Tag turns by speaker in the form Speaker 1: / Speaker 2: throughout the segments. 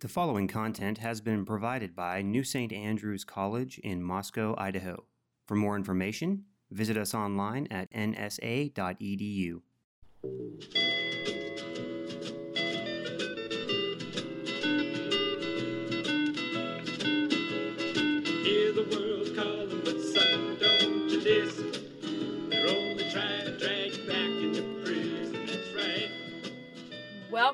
Speaker 1: The following content has been provided by New St. Andrews College in Moscow, Idaho. For more information, visit us online at nsa.edu.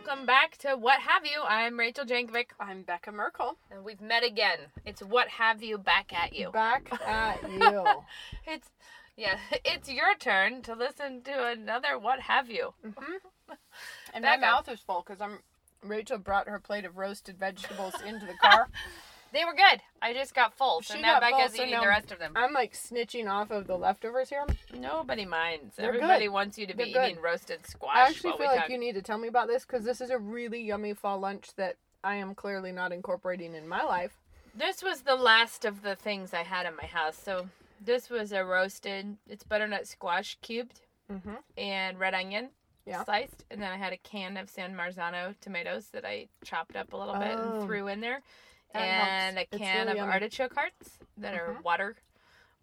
Speaker 2: Welcome back to What Have You. I'm Rachel Jankovic,
Speaker 3: I'm Becca Merkel.
Speaker 2: and we've met again. It's What Have You back at you.
Speaker 3: Back at you.
Speaker 2: It's yeah, it's your turn to listen to another What Have You. Mm-hmm.
Speaker 3: And my mouth is full because I'm. Rachel brought her plate of roasted vegetables into the car.
Speaker 2: They were good. I just got full, so
Speaker 3: She
Speaker 2: now
Speaker 3: got full,
Speaker 2: Becca's
Speaker 3: so
Speaker 2: eating
Speaker 3: now
Speaker 2: the rest of them.
Speaker 3: I'm like snitching off of the leftovers here.
Speaker 2: Nobody minds.
Speaker 3: They're
Speaker 2: Everybody
Speaker 3: good.
Speaker 2: wants you to be
Speaker 3: They're good.
Speaker 2: eating roasted squash.
Speaker 3: I actually
Speaker 2: while
Speaker 3: feel
Speaker 2: we
Speaker 3: like
Speaker 2: talk.
Speaker 3: you need to tell me about this because this is a really yummy fall lunch that I am clearly not incorporating in my life.
Speaker 2: This was the last of the things I had in my house. So this was a roasted. It's butternut squash cubed
Speaker 3: Mm-hmm.
Speaker 2: and red onion
Speaker 3: Yeah.
Speaker 2: sliced, and then I had a can of San Marzano tomatoes that I chopped up a little bit
Speaker 3: Oh.
Speaker 2: and threw in there,
Speaker 3: That
Speaker 2: and
Speaker 3: helps.
Speaker 2: a can
Speaker 3: really
Speaker 2: of
Speaker 3: yummy.
Speaker 2: artichoke hearts that are
Speaker 3: Mhm.
Speaker 2: water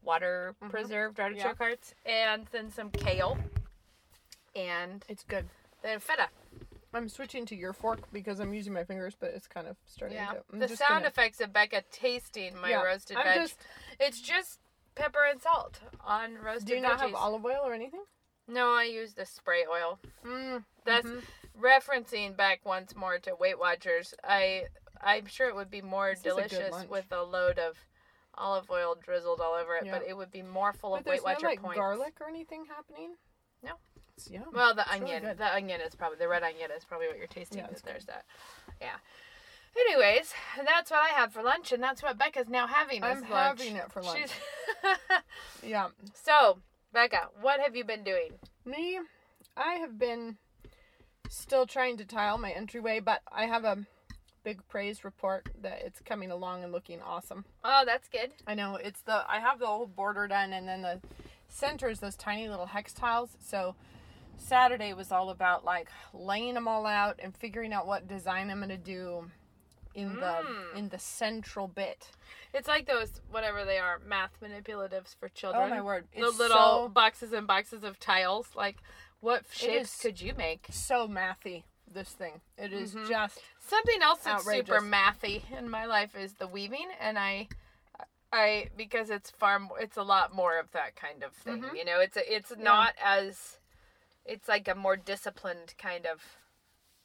Speaker 2: water
Speaker 3: Mhm.
Speaker 2: preserved artichoke
Speaker 3: Yeah.
Speaker 2: hearts, and then some kale, and
Speaker 3: It's good.
Speaker 2: then feta.
Speaker 3: I'm switching to your fork because I'm using my fingers, but it's kind of starting
Speaker 2: Yeah,
Speaker 3: to. I'm
Speaker 2: the sound
Speaker 3: gonna-
Speaker 2: effects of Becca tasting my
Speaker 3: Yeah,
Speaker 2: roasted
Speaker 3: I'm
Speaker 2: veg.
Speaker 3: just-
Speaker 2: It's just pepper and salt on roasted
Speaker 3: Do you not have olive oil or anything?
Speaker 2: No, I use the spray oil.
Speaker 3: Mm,
Speaker 2: That's
Speaker 3: mhm.
Speaker 2: referencing back once more to Weight Watchers. I I'm sure it would be more
Speaker 3: This is a
Speaker 2: delicious with a load of olive oil drizzled all over it,
Speaker 3: Yeah.
Speaker 2: but it would be more full
Speaker 3: But
Speaker 2: of Weight
Speaker 3: no
Speaker 2: Watcher
Speaker 3: like
Speaker 2: points.
Speaker 3: garlic or anything happening.
Speaker 2: No.
Speaker 3: It's yum.
Speaker 2: Well, the
Speaker 3: really
Speaker 2: onion,
Speaker 3: good.
Speaker 2: the onion is probably the red onion is probably what you're tasting.
Speaker 3: Yeah,
Speaker 2: Yeah, there's that. Yeah. Anyways, that's what I had for lunch, and that's what Becca's now having.
Speaker 3: I'm
Speaker 2: lunch.
Speaker 3: having it for lunch. Yeah.
Speaker 2: so, Becca, what have you been doing?
Speaker 3: Me, I have been still trying to tile my entryway, but I have a big praise report that it's coming along and looking awesome.
Speaker 2: Oh, that's good.
Speaker 3: I know it's the I have the whole border done and then the center is those tiny little hex tiles. So Saturday was all about like laying them all out and figuring out what design I'm gonna do in
Speaker 2: Mm.
Speaker 3: the in the central bit.
Speaker 2: It's like those whatever they are math manipulatives for children.
Speaker 3: Oh my word!
Speaker 2: the
Speaker 3: It's
Speaker 2: little
Speaker 3: so,
Speaker 2: boxes and boxes of tiles. Like, what shapes could you make?
Speaker 3: so mathy. This thing. It is
Speaker 2: Mhm.
Speaker 3: just
Speaker 2: Something else that's super mathy in my life is the weaving, and I, I because it's far more, it's a lot more of that kind of thing.
Speaker 3: Mhm.
Speaker 2: You know, it's a, it's not as, it's like a more disciplined kind of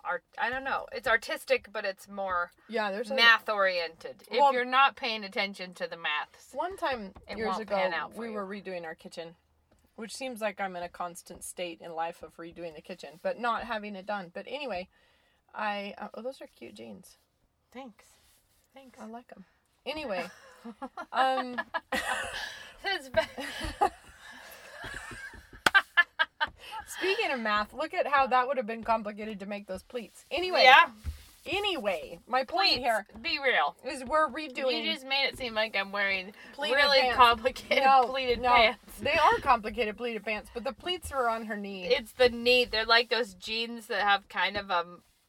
Speaker 2: art. I don't know. It's artistic, but it's more
Speaker 3: yeah. There's a,
Speaker 2: math oriented. If you're not paying attention to the maths,
Speaker 3: One time years ago,
Speaker 2: pan out for
Speaker 3: we were redoing our kitchen, which seems like I'm in a constant state in life of redoing the kitchen, but not having it done. But anyway, I uh, oh those are cute jeans.
Speaker 2: thanks, thanks.
Speaker 3: I like them. Anyway, um,
Speaker 2: It's be-
Speaker 3: speaking of math, look at how that would have been complicated to make those pleats. Anyway,
Speaker 2: yeah,
Speaker 3: Anyway, my point
Speaker 2: please
Speaker 3: here
Speaker 2: be real.
Speaker 3: is we're redoing.
Speaker 2: You just made it seem like I'm wearing
Speaker 3: Pleated
Speaker 2: really
Speaker 3: pants.
Speaker 2: complicated
Speaker 3: no,
Speaker 2: pleated
Speaker 3: no,
Speaker 2: pants.
Speaker 3: They are complicated pleated pants, but the pleats are on her knee.
Speaker 2: It's the knee. They're like those jeans that have kind of a,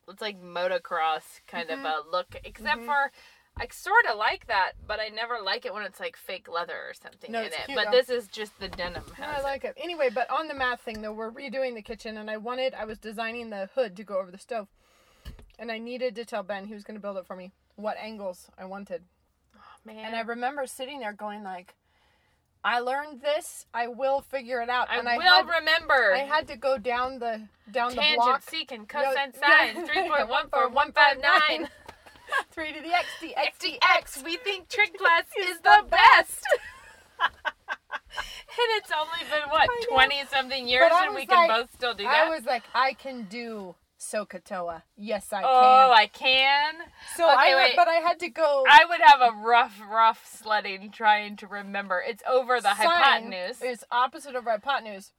Speaker 2: it's like motocross kind of a look. Except
Speaker 3: Mhm.
Speaker 2: for, I sort of like that, but I never like it when it's like fake leather or something
Speaker 3: No,
Speaker 2: in it.
Speaker 3: cute,
Speaker 2: but
Speaker 3: though.
Speaker 2: this is just the denim.
Speaker 3: No, I
Speaker 2: it.
Speaker 3: like it. Anyway, but on the math thing though, we're redoing the kitchen, and I wanted, I was designing the hood to go over the stove, and I needed to tell Ben he was going to build it for me what angles I wanted.
Speaker 2: Oh, man,
Speaker 3: And I remember sitting there going like, I learned this, I will figure it out,
Speaker 2: I
Speaker 3: and
Speaker 2: will
Speaker 3: I had,
Speaker 2: remember.
Speaker 3: I had to go down the down the
Speaker 2: tangent,
Speaker 3: block.
Speaker 2: secant,
Speaker 3: No,
Speaker 2: cosine, sine, three point one four one five nine.
Speaker 3: Three to the x, the x, the x.
Speaker 2: we think Trig Class
Speaker 3: is
Speaker 2: is
Speaker 3: the
Speaker 2: the best. and it's only been what twenty something years, and we
Speaker 3: was
Speaker 2: can
Speaker 3: like-
Speaker 2: both still do that.
Speaker 3: I was like, I can do SOHCAHTOA. Yes, I can. oh.
Speaker 2: I can.
Speaker 3: so
Speaker 2: okay,
Speaker 3: I,
Speaker 2: wait.
Speaker 3: but I had to go.
Speaker 2: I would have a rough, rough sledding trying to remember. It's over the
Speaker 3: Sine
Speaker 2: hypotenuse.
Speaker 3: is opposite of hypotenuse.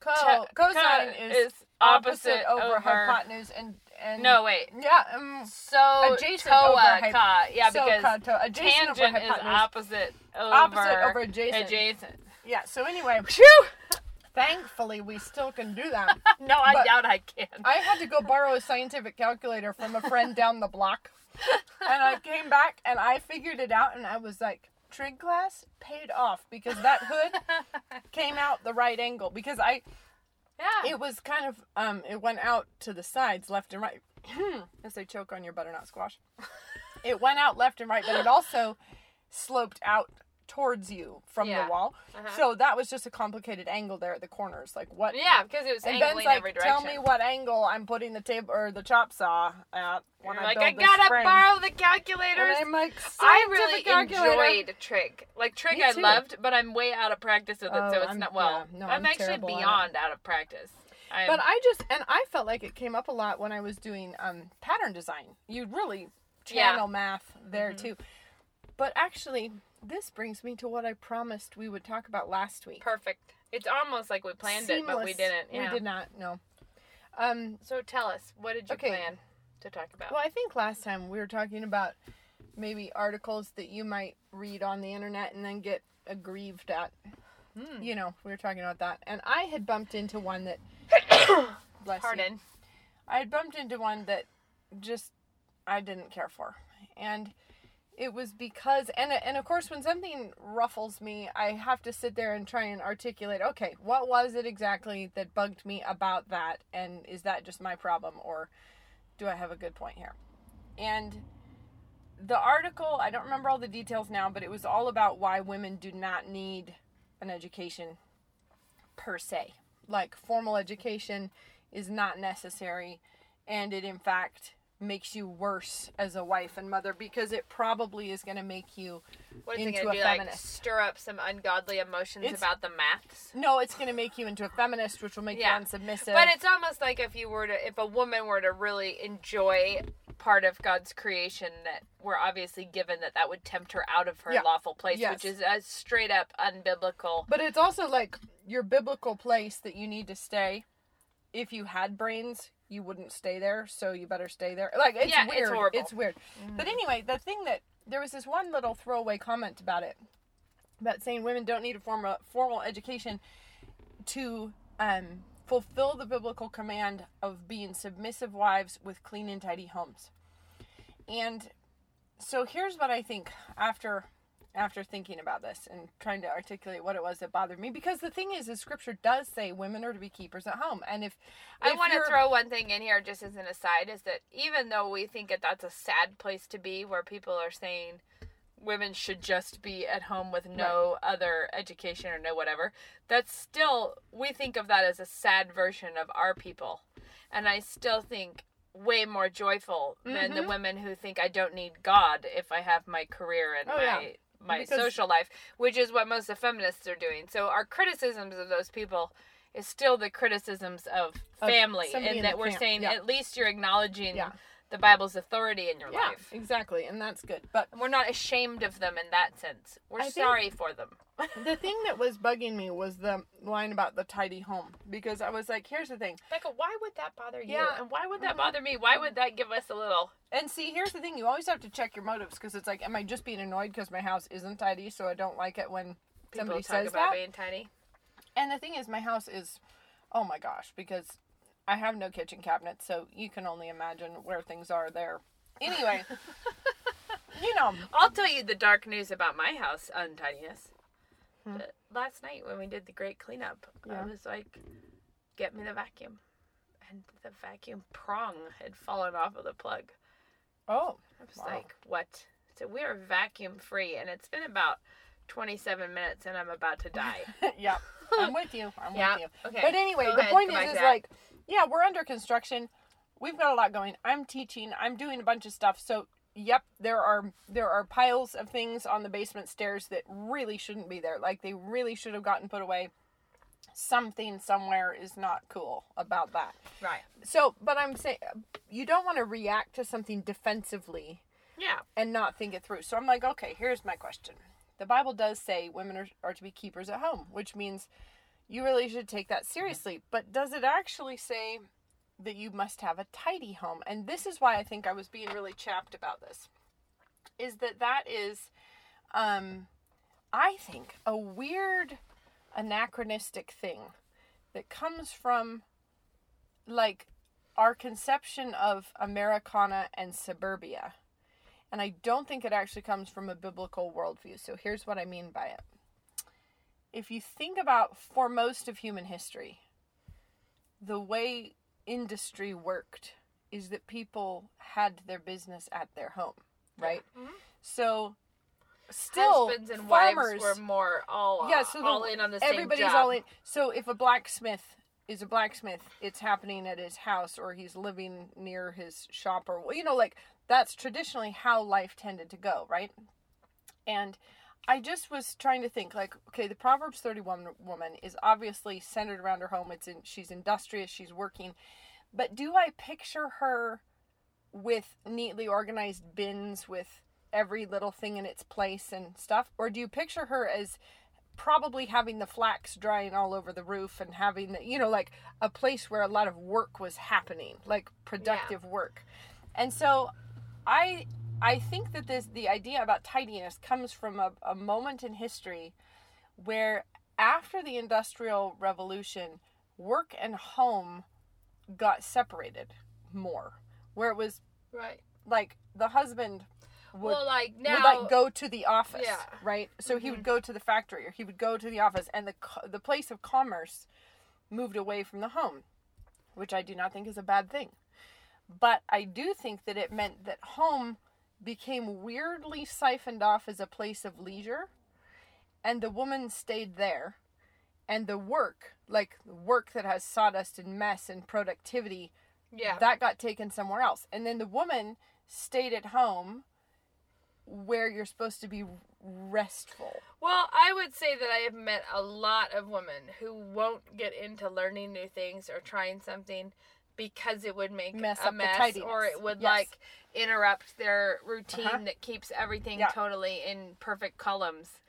Speaker 3: Co- cosine
Speaker 2: co-
Speaker 3: is,
Speaker 2: is
Speaker 3: opposite,
Speaker 2: opposite
Speaker 3: over,
Speaker 2: over-
Speaker 3: hypotenuse and and
Speaker 2: No, wait.
Speaker 3: yeah um
Speaker 2: So
Speaker 3: Adjacent
Speaker 2: toa
Speaker 3: over
Speaker 2: ka. Yeah,
Speaker 3: so
Speaker 2: because
Speaker 3: adjacent over
Speaker 2: tangent is opposite over
Speaker 3: Opposite over adjacent.
Speaker 2: adjacent.
Speaker 3: yeah so anyway
Speaker 2: Phew!
Speaker 3: Thankfully we still can do that
Speaker 2: No, I
Speaker 3: But-
Speaker 2: doubt I can.
Speaker 3: I had to go borrow a scientific calculator from a friend down the block and I came back and I figured it out and I was like, trig class paid off because that hood came out the right angle because I
Speaker 2: Yeah.
Speaker 3: it was kind of um it went out to the sides left and right as they choke on your butternut squash. It went out left and right, but it also sloped out towards you from
Speaker 2: Yeah.
Speaker 3: the wall.
Speaker 2: Uh-huh.
Speaker 3: So that was just a complicated angle there at the corners. Like what
Speaker 2: yeah, because it was
Speaker 3: and
Speaker 2: angling
Speaker 3: Ben's like,
Speaker 2: every direction.
Speaker 3: tell me what angle I'm putting the table or the chop saw at when
Speaker 2: You're
Speaker 3: I
Speaker 2: like, I gotta
Speaker 3: frame."
Speaker 2: borrow the
Speaker 3: And. I'm like,
Speaker 2: I really
Speaker 3: "Scientific
Speaker 2: enjoyed trig. Like trig, I loved, but I'm way out of practice with it,
Speaker 3: Oh,
Speaker 2: so it's
Speaker 3: I'm-
Speaker 2: not well.
Speaker 3: yeah, no,
Speaker 2: I'm,
Speaker 3: I'm
Speaker 2: actually
Speaker 3: terrible at it.
Speaker 2: beyond out of practice. I'm,
Speaker 3: But I just and I felt like it came up a lot when I was doing um, pattern design. You'd really
Speaker 2: Yeah.
Speaker 3: channel math there
Speaker 2: Mm-hmm.
Speaker 3: too. But actually, this brings me to what I promised we would talk about last week.
Speaker 2: perfect. It's almost like we planned it, but we didn't. Yeah.
Speaker 3: We did not. No. Um,
Speaker 2: So tell us, what did you
Speaker 3: Okay.
Speaker 2: plan to talk about?
Speaker 3: well, I think last time we were talking about maybe articles that you might read on the internet and then get aggrieved at.
Speaker 2: Hmm.
Speaker 3: You know, we were talking about that, and I had bumped into one that. bless you.
Speaker 2: Pardon.
Speaker 3: I had bumped into one that just I didn't care for. And it was because and and of course when something ruffles me, I have to sit there and try and articulate, okay, what was it exactly that bugged me about that and is that just my problem or do I have a good point here? And the article, I don't remember all the details now, but it was all about why women do not need an education per se. Like formal education is not necessary and it in fact makes you worse as a wife and mother because it probably is going to make you
Speaker 2: What is it
Speaker 3: into
Speaker 2: going to
Speaker 3: a
Speaker 2: do? Like
Speaker 3: feminist.
Speaker 2: stir up some ungodly emotions
Speaker 3: It's-
Speaker 2: about the maths?
Speaker 3: no it's going to make you into a feminist which will make
Speaker 2: Yeah.
Speaker 3: you unsubmissive
Speaker 2: But it's almost like if you were to, if a woman were to really enjoy part of God's creation that we're obviously given that that would tempt her out of her
Speaker 3: Yeah.
Speaker 2: lawful place,
Speaker 3: Yes.
Speaker 2: which is a straight up unbiblical.
Speaker 3: but it's also like your biblical place that you need to stay if you had brains you wouldn't stay there so you better stay there like it's
Speaker 2: Yeah, it's
Speaker 3: weird
Speaker 2: horrible.
Speaker 3: it's weird but anyway the thing that there was this one little throwaway comment about it about saying women don't need a formal formal education to um, fulfill the biblical command of being submissive wives with clean and tidy homes. And so here's what I think after after thinking about this and trying to articulate what it was that bothered me because the thing is is scripture does say women are to be keepers at home and if,
Speaker 2: I want to throw one thing in here just as an aside is that even though we think that that's a sad place to be where people are saying women should just be at home with no other education or no whatever, that's still, we think of that as a sad version of our people. And I still think way more joyful than the
Speaker 3: Mhm.
Speaker 2: women who think I don't need God if I have my career and
Speaker 3: Oh,
Speaker 2: my.
Speaker 3: yeah.
Speaker 2: My
Speaker 3: Because-
Speaker 2: social life, which is what most of feminists are doing. So our criticisms of those people is still the criticisms of family, and that we're
Speaker 3: fam-
Speaker 2: saying
Speaker 3: yeah.
Speaker 2: at least you're acknowledging
Speaker 3: Yeah.
Speaker 2: The Bible's authority in your
Speaker 3: yeah
Speaker 2: life.
Speaker 3: exactly and that's good but
Speaker 2: we're not ashamed of them in that sense. We're
Speaker 3: I
Speaker 2: sorry for them.
Speaker 3: the thing that was bugging me was the line about the tidy home because i was like here's the thing
Speaker 2: Becca, why would that bother you?
Speaker 3: Yeah.
Speaker 2: And why would that
Speaker 3: Mhm.
Speaker 2: bother me? Why would that give us a little?
Speaker 3: And see, here's the thing: you always have to check your motives because it's like, am I just being annoyed because my house isn't tidy, so I don't like it when
Speaker 2: People
Speaker 3: somebody
Speaker 2: talk
Speaker 3: says
Speaker 2: about
Speaker 3: that?
Speaker 2: being tiny.
Speaker 3: And the thing is, my house is, oh my gosh, because I have no kitchen cabinet, so you can only imagine where things are there. Anyway, you know,
Speaker 2: I'll tell you the dark news about my house untidiness.
Speaker 3: Hmm.
Speaker 2: Last night when we did the great cleanup,
Speaker 3: Yeah.
Speaker 2: I was like, "Get me the vacuum," and the vacuum prong had fallen off of the plug.
Speaker 3: oh,
Speaker 2: I was
Speaker 3: Wow.
Speaker 2: like, "What?" So we are vacuum free, and it's been about twenty-seven minutes, and I'm about to die.
Speaker 3: yeah, I'm with you. I'm
Speaker 2: Yeah,
Speaker 3: with you.
Speaker 2: okay,
Speaker 3: But anyway,
Speaker 2: go
Speaker 3: the
Speaker 2: ahead,
Speaker 3: point is, is like, yeah, we're under construction. We've got a lot going. I'm teaching. I'm doing a bunch of stuff. So, yep, there are there are piles of things on the basement stairs that really shouldn't be there. Like they really should have gotten put away. Something somewhere is not cool about that.
Speaker 2: right.
Speaker 3: So, but I'm saying you don't want to react to something defensively
Speaker 2: Yeah.
Speaker 3: and not think it through. So I'm like, okay, here's my question. The Bible does say women are, are to be keepers at home, which means you really should take that seriously. But does it actually say that you must have a tidy home? And this is why I think I was being really chapped about this. Is that that is, um, I think, a weird anachronistic thing that comes from like our conception of Americana and suburbia And I don't think it actually comes from a biblical worldview. So here's what I mean by it. If you think about for most of human history, the way industry worked is that people had their business at their home, right? Mm-hmm. So still
Speaker 2: Husbands and
Speaker 3: farmers
Speaker 2: wives were more all
Speaker 3: yeah, so the-
Speaker 2: in on the same
Speaker 3: everybody's
Speaker 2: job.
Speaker 3: all in. So if a blacksmith is a blacksmith, it's happening at his house or he's living near his shop or you know, like that's traditionally how life tended to go, right? And I just was trying to think like, okay, the Proverbs 31 woman is obviously centered around her home. It's in she's industrious, she's working. But do I picture her with neatly organized bins with every little thing in its place and stuff? Or do you picture her as probably having the flax drying all over the roof and having the, you know, like a place where a lot of work was happening, like productive work? And so I I think that this the idea about tidiness comes from a, a moment in history where after the industrial revolution, work and home got separated more. Where it was
Speaker 2: Right.
Speaker 3: like the husband would,
Speaker 2: well, like now,
Speaker 3: would like go to the office,
Speaker 2: Yeah. Mm-hmm.
Speaker 3: right? So he would go to the factory or he would go to the office, and the the place of commerce moved away from the home, which I do not think is a bad thing. But I do think that it meant that home became weirdly siphoned off as a place of leisure, and the woman stayed there, and the work, like work that has sawdust and mess and productivity,
Speaker 2: yeah,
Speaker 3: that got taken somewhere else. And then the woman stayed at home where you're supposed to be restful.
Speaker 2: Well, I would say that I have met a lot of women who won't get into learning new things or trying something because it would make
Speaker 3: Mess
Speaker 2: a mess or it would
Speaker 3: Yes.
Speaker 2: like interrupt their routine
Speaker 3: Uh-huh.
Speaker 2: that keeps everything
Speaker 3: Yeah.
Speaker 2: totally in perfect columns.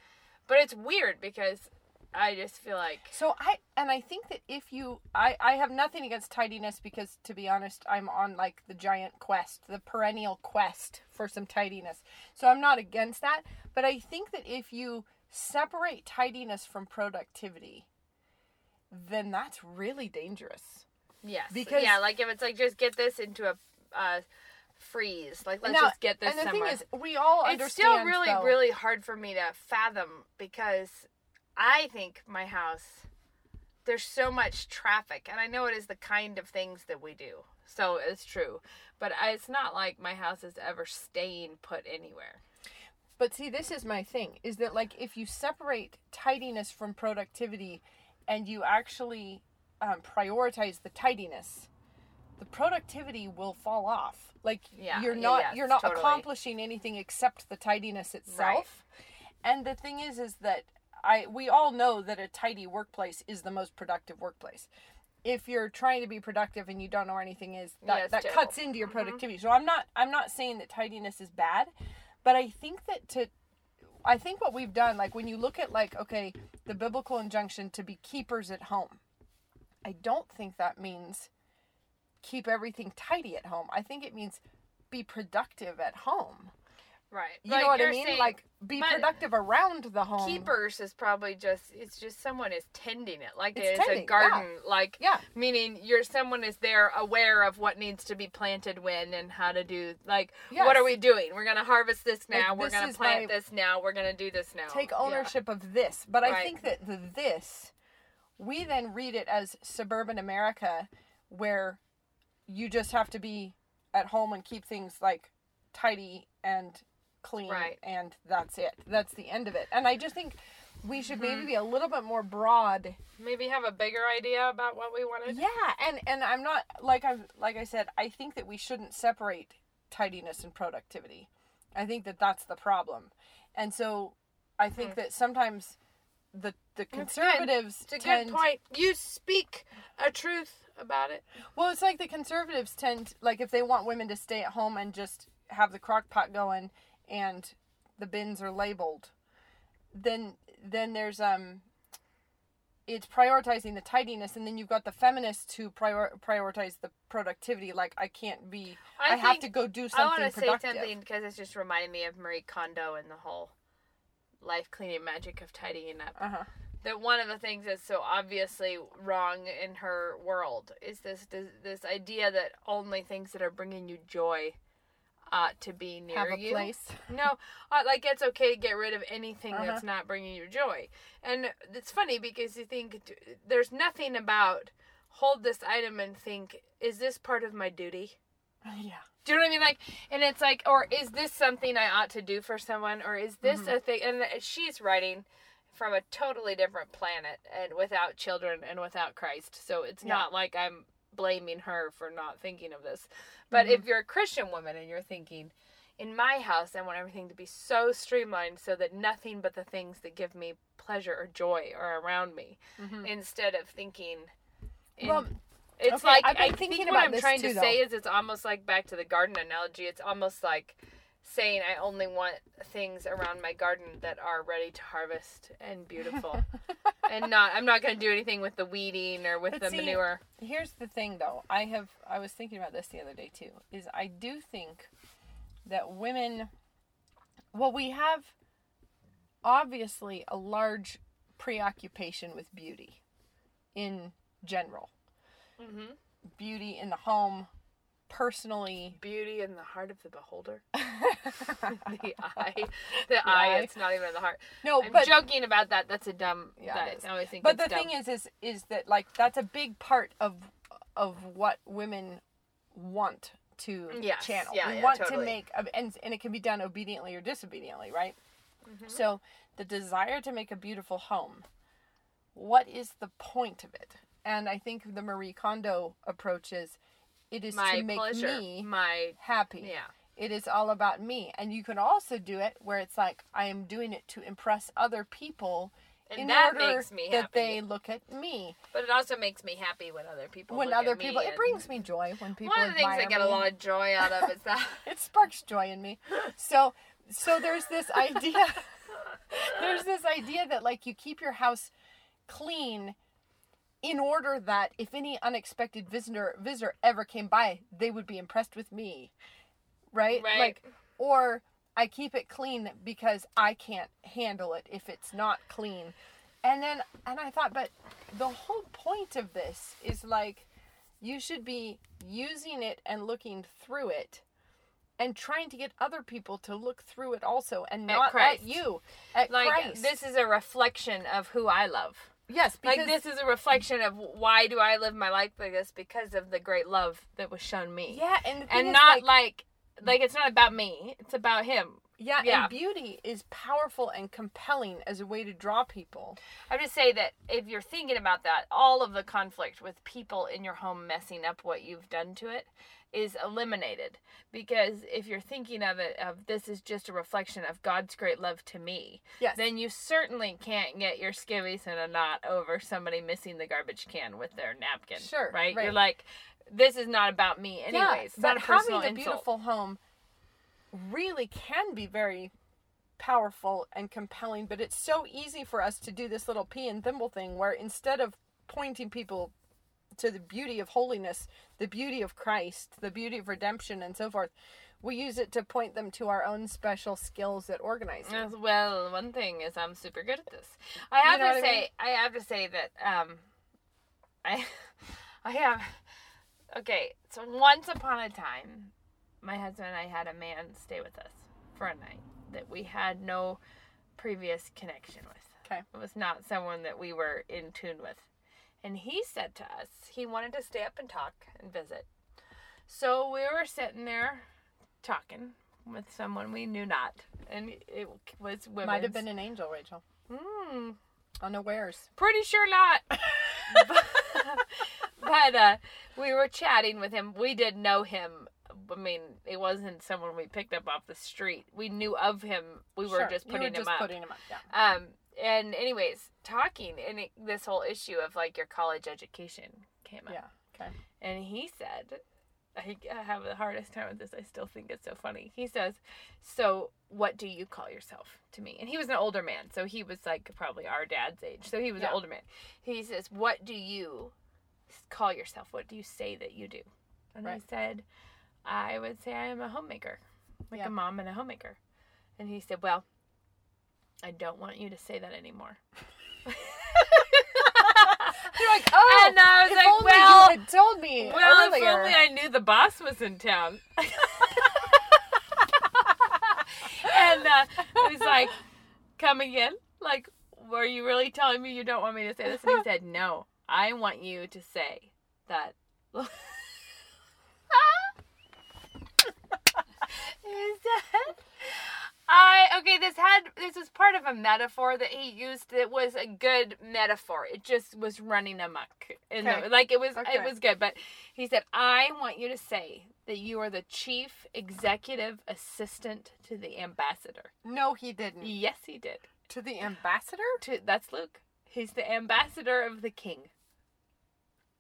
Speaker 2: But it's weird because I just feel like
Speaker 3: So I and I think that if you I I have nothing against tidiness because to be honest I'm on like the giant quest, the perennial quest for some tidiness. So I'm not against that, but I think that if you separate tidiness from productivity, then that's really dangerous.
Speaker 2: Yes,
Speaker 3: Because-
Speaker 2: yeah, like if it's like just get this into a uh, freeze, like let's
Speaker 3: Now-
Speaker 2: just get this
Speaker 3: and the
Speaker 2: somewhere.
Speaker 3: thing is, we all
Speaker 2: it's
Speaker 3: understand.
Speaker 2: still really
Speaker 3: though-
Speaker 2: really hard for me to fathom because i think my house there's so much traffic and i know it is the kind of things that we do so it's true but I, it's not like my house is ever staying put anywhere
Speaker 3: But see, this is my thing: is that like if you separate tidiness from productivity, and you actually um, prioritize the tidiness, the productivity will fall off. Like
Speaker 2: Yeah,
Speaker 3: you're
Speaker 2: yeah,
Speaker 3: not
Speaker 2: yes,
Speaker 3: you're not
Speaker 2: totally.
Speaker 3: accomplishing anything except the tidiness itself.
Speaker 2: Right.
Speaker 3: And the thing is, is that I we all know that a tidy workplace is the most productive workplace. If you're trying to be productive and you don't know where anything is, that,
Speaker 2: Yeah,
Speaker 3: that
Speaker 2: terrible.
Speaker 3: cuts into your productivity. So I'm not I'm not saying that tidiness is bad, but I think that to I think what we've done, like when you look at like, okay, the biblical injunction to be keepers at home, I don't think that means keep everything tidy at home. I think it means be productive at home.
Speaker 2: right
Speaker 3: You know what I mean?
Speaker 2: saying
Speaker 3: like be productive around the home.
Speaker 2: keepers is probably just it's just someone is tending it like
Speaker 3: It's
Speaker 2: it is
Speaker 3: tending,
Speaker 2: a garden like
Speaker 3: Yeah.
Speaker 2: meaning you're someone is there aware of what needs to be planted when and how to do like
Speaker 3: Yes.
Speaker 2: what are we doing we're gonna harvest this now
Speaker 3: Like,
Speaker 2: we're
Speaker 3: this
Speaker 2: gonna plant
Speaker 3: my-
Speaker 2: this now we're gonna do this now
Speaker 3: take
Speaker 2: Yeah.
Speaker 3: ownership of this. But I
Speaker 2: Right.
Speaker 3: think that the this, we then read it as suburban America, where you just have to be at home and keep things like tidy and clean,
Speaker 2: Right.
Speaker 3: and that's it. That's the end of it. And I just think we should
Speaker 2: Mm-hmm.
Speaker 3: maybe be a little bit more broad.
Speaker 2: maybe have a bigger idea about what we wanted
Speaker 3: Yeah, and and I'm not like I'm like I said. I think that we shouldn't separate tidiness and productivity. I think that that's the problem, and so I think that sometimes the the conservatives
Speaker 2: it's a
Speaker 3: tend
Speaker 2: good point. You speak a truth about it.
Speaker 3: Well it's like the conservatives tend like if they want women to stay at home and just have the crock pot going and the bins are labeled then then there's um it's prioritizing the tidiness and then you've got the feminists who prior, prioritize the productivity. Like i can't be i,
Speaker 2: I
Speaker 3: have to go do something i
Speaker 2: want to say something because it's just reminding me of marie kondo and the whole life changing magic of tidying up
Speaker 3: uh-huh
Speaker 2: that one of the things that's so obviously wrong in her world is this this, this idea that only things that are bringing you joy ought to be near
Speaker 3: Have a
Speaker 2: you.
Speaker 3: place.
Speaker 2: No, uh, like it's okay to get rid of anything
Speaker 3: Uh-huh.
Speaker 2: that's not bringing you joy. And it's funny because you think there's nothing about hold this item and think, is this part of my duty?
Speaker 3: Yeah.
Speaker 2: Do you know what I mean? Like, and it's like, or is this something I ought to do for someone, or is this
Speaker 3: Mm-hmm.
Speaker 2: a thing? And she's writing from a totally different planet and without children and without Christ, so it's
Speaker 3: Yeah.
Speaker 2: not like I'm blaming her for not thinking of this. But
Speaker 3: Mm-hmm.
Speaker 2: if you're a Christian woman and you're thinking, in my house, I want everything to be so streamlined so that nothing but the things that give me pleasure or joy are around me, instead of thinking. In,
Speaker 3: Mm-hmm. Well,
Speaker 2: it's
Speaker 3: okay,
Speaker 2: like I
Speaker 3: thinking
Speaker 2: think
Speaker 3: about
Speaker 2: what I'm
Speaker 3: this
Speaker 2: trying
Speaker 3: too,
Speaker 2: to
Speaker 3: though.
Speaker 2: say is it's almost like back to the garden analogy. It's almost like saying I only want things around my garden that are ready to harvest and beautiful, and not I'm not going to do anything with the weeding or with
Speaker 3: But
Speaker 2: the
Speaker 3: see,
Speaker 2: manure.
Speaker 3: Here's the thing, though. I have I was thinking about this the other day too. Is I do think that women, well, we have obviously a large preoccupation with beauty in general.
Speaker 2: Mm-hmm.
Speaker 3: Beauty in the home, personally.
Speaker 2: Beauty in the heart of the beholder. the eye, the eye.
Speaker 3: eye.
Speaker 2: It's not even the heart.
Speaker 3: No,
Speaker 2: I'm
Speaker 3: but
Speaker 2: joking about that. That's a dumb.
Speaker 3: Yeah,
Speaker 2: that. I always think.
Speaker 3: but the
Speaker 2: dumb.
Speaker 3: thing is, is is that like that's a big part of of what women want to
Speaker 2: Yes,
Speaker 3: channel.
Speaker 2: yeah,
Speaker 3: we
Speaker 2: yeah,
Speaker 3: want
Speaker 2: totally.
Speaker 3: to make and and it can be done obediently or disobediently, right?
Speaker 2: Mm-hmm.
Speaker 3: So the desire to make a beautiful home. What is the point of it? And I think the Marie Kondo approach is, it is
Speaker 2: my
Speaker 3: to make
Speaker 2: pleasure,
Speaker 3: me
Speaker 2: my
Speaker 3: happy.
Speaker 2: yeah.
Speaker 3: It is all about me. And you can also do it where it's like I am doing it to impress other people
Speaker 2: And
Speaker 3: in
Speaker 2: that
Speaker 3: order
Speaker 2: makes me happy.
Speaker 3: that they look at me.
Speaker 2: But it also makes me happy when other people.
Speaker 3: when other
Speaker 2: me
Speaker 3: people, it brings me joy when people
Speaker 2: One of the things I get a lot of joy out of is that.
Speaker 3: it sparks joy in me. So so there's this idea there's this idea that like you keep your house clean in order that if any unexpected visitor visitor ever came by, they would be impressed with me. Right?
Speaker 2: Right.
Speaker 3: Like or I keep it clean because I can't handle it if it's not clean. And then and I thought but the whole point of this is like you should be using it and looking through it and trying to get other people to look through it also and not
Speaker 2: Christ.
Speaker 3: at you at
Speaker 2: like
Speaker 3: Christ.
Speaker 2: this is a reflection of who I love.
Speaker 3: Yes because
Speaker 2: Like this is a reflection of why do I live my life like this because of the great love that was shown me.
Speaker 3: yeah and
Speaker 2: and not
Speaker 3: like,
Speaker 2: like like it's not about me. It's about him.
Speaker 3: yeah,
Speaker 2: yeah.
Speaker 3: and beauty is powerful and compelling as a way to draw people
Speaker 2: I would just say that if you're thinking about that, all of the conflict with people in your home messing up what you've done to it is eliminated. Because if you're thinking of it of this is just a reflection of God's great love to me,
Speaker 3: yes
Speaker 2: then you certainly can't get your skivvies in a knot over somebody missing the garbage can with their napkin.
Speaker 3: Sure,
Speaker 2: Right? You're like, this is not about me anyways.
Speaker 3: yeah,
Speaker 2: it's
Speaker 3: but
Speaker 2: not a personal
Speaker 3: having a beautiful home really can be very powerful and compelling but it's so easy for us to do this little pea and thimble thing where instead of pointing people to the beauty of holiness the beauty of christ the beauty of redemption and so forth we use it to point them to our own special skills at organizing
Speaker 2: Yes, Well, one thing is I'm super good at this. I have
Speaker 3: know
Speaker 2: to
Speaker 3: what I
Speaker 2: say,
Speaker 3: mean?
Speaker 2: I have to say that um, I, I have. Okay, so once upon a time, my husband and I had a man stay with us for a night that we had no previous connection with.
Speaker 3: Okay.
Speaker 2: It was not someone that we were in tune with. And he said to us he wanted to stay up and talk and visit. So we were sitting there talking with someone we knew not. And it was women.
Speaker 3: might have been an angel rachel
Speaker 2: Mm,
Speaker 3: unawares
Speaker 2: pretty sure not. but but uh, we were chatting with him. We did know him. I mean, it wasn't someone we picked up off the street. We knew of him. We were
Speaker 3: Sure,
Speaker 2: just putting
Speaker 3: were
Speaker 2: him
Speaker 3: just
Speaker 2: up.
Speaker 3: putting him up yeah
Speaker 2: Um, and anyways, talking and it, this whole issue of like your college education came up.
Speaker 3: yeah okay
Speaker 2: And he said, I have the hardest time with this. I still think it's so funny. He says, So, what do you call yourself to me? And he was an older man. So, he was like probably our dad's age. So, he was an older man. He says, What do you call yourself? What do you say that you do? And I said, I would say I am a homemaker, like
Speaker 3: Yeah.
Speaker 2: a mom and a homemaker. And he said, Well, I don't want you to say that anymore.
Speaker 3: You're like, oh,
Speaker 2: and I was
Speaker 3: if
Speaker 2: like,
Speaker 3: only
Speaker 2: well,
Speaker 3: you had told me.
Speaker 2: Well,
Speaker 3: earlier.
Speaker 2: if only I knew the boss was in town. and uh, it was like, come again? Like, were you really telling me you don't want me to say this? And he said, no, I want you to say that. he said, I okay. This had this was part of a metaphor that he used. That was a good metaphor. It just was running amok. In
Speaker 3: Okay.
Speaker 2: like it was
Speaker 3: Okay.
Speaker 2: it was good. But he said, I want you to say that you are the chief executive assistant to the ambassador.
Speaker 3: No, he didn't.
Speaker 2: Yes, he did.
Speaker 3: To the ambassador?
Speaker 2: To that's Luke. He's the ambassador of the king.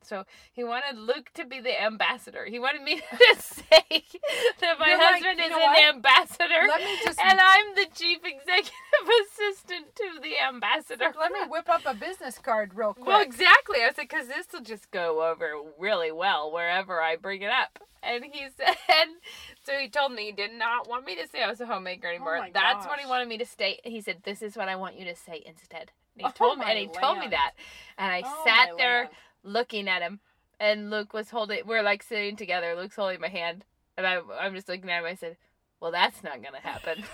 Speaker 2: So he wanted Luke to be the ambassador. He wanted me to say that my
Speaker 3: You're
Speaker 2: husband
Speaker 3: you
Speaker 2: is an
Speaker 3: what?
Speaker 2: ambassador.
Speaker 3: Let me just-
Speaker 2: and I'm the chief executive assistant to the ambassador.
Speaker 3: Let me whip up a business card real quick.
Speaker 2: Well, exactly. I said because this will just go over really well wherever I bring it up. And he said, so he told me he did not want me to say I was a homemaker oh anymore.
Speaker 3: Oh
Speaker 2: That's what he wanted me to state. He said, "This is what I want you to say instead." And he
Speaker 3: Oh
Speaker 2: told me, and he told me that, and I
Speaker 3: Oh
Speaker 2: sat there. Looking at him, and Luke was holding. We're like sitting together. Luke's holding my hand, and I, I'm just looking at him. I said, "Well, that's not gonna happen."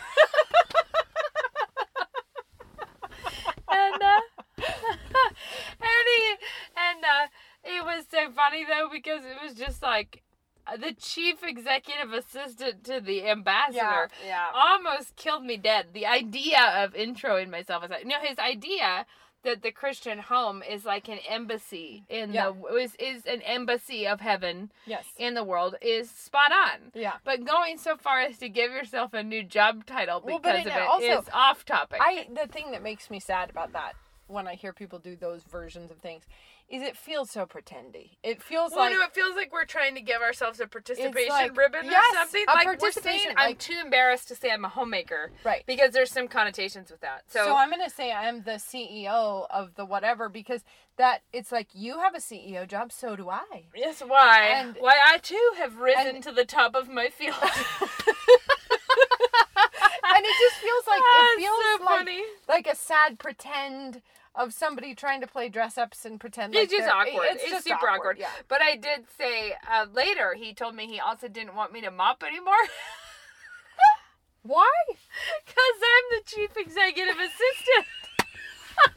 Speaker 2: and uh, and he and uh, it was so funny though because it was just like uh, the chief executive assistant to the ambassador
Speaker 3: Yeah, yeah.
Speaker 2: almost killed me dead. The idea of introing myself as that. No, his idea that the Christian home is like an embassy in
Speaker 3: Yeah.
Speaker 2: the is is an embassy of heaven
Speaker 3: Yes.
Speaker 2: in the world is spot on.
Speaker 3: Yeah.
Speaker 2: But going so far as to give yourself a new job title
Speaker 3: Well,
Speaker 2: because
Speaker 3: but
Speaker 2: of
Speaker 3: it
Speaker 2: it
Speaker 3: also-
Speaker 2: is off topic.
Speaker 3: I the thing that makes me sad about that when I hear people do those versions of things is it feels so pretendy. It feels
Speaker 2: well,
Speaker 3: like
Speaker 2: no, it feels like we're trying to give ourselves a participation
Speaker 3: like-
Speaker 2: ribbon
Speaker 3: yes,
Speaker 2: or something.
Speaker 3: a
Speaker 2: like we're saying,
Speaker 3: participation,
Speaker 2: I'm
Speaker 3: like-
Speaker 2: too embarrassed to say I'm a homemaker
Speaker 3: right.
Speaker 2: because there's some connotations with that. So,
Speaker 3: So, I'm gonna say I'm the CEO of the whatever because that it's like you have a CEO job, so do I.
Speaker 2: yes, why?
Speaker 3: And-
Speaker 2: why I too have risen
Speaker 3: and-
Speaker 2: to the top of my field.
Speaker 3: and it just feels like
Speaker 2: Ah,
Speaker 3: it feels
Speaker 2: so
Speaker 3: like
Speaker 2: funny.
Speaker 3: like a sad pretend of somebody trying to play dress ups and pretend like
Speaker 2: It's just awkward.
Speaker 3: It's,
Speaker 2: It's,
Speaker 3: just
Speaker 2: super awkward.
Speaker 3: Yeah.
Speaker 2: But I did say uh, later, he told me he also didn't want me to mop anymore.
Speaker 3: Why?
Speaker 2: Because I'm the chief executive assistant.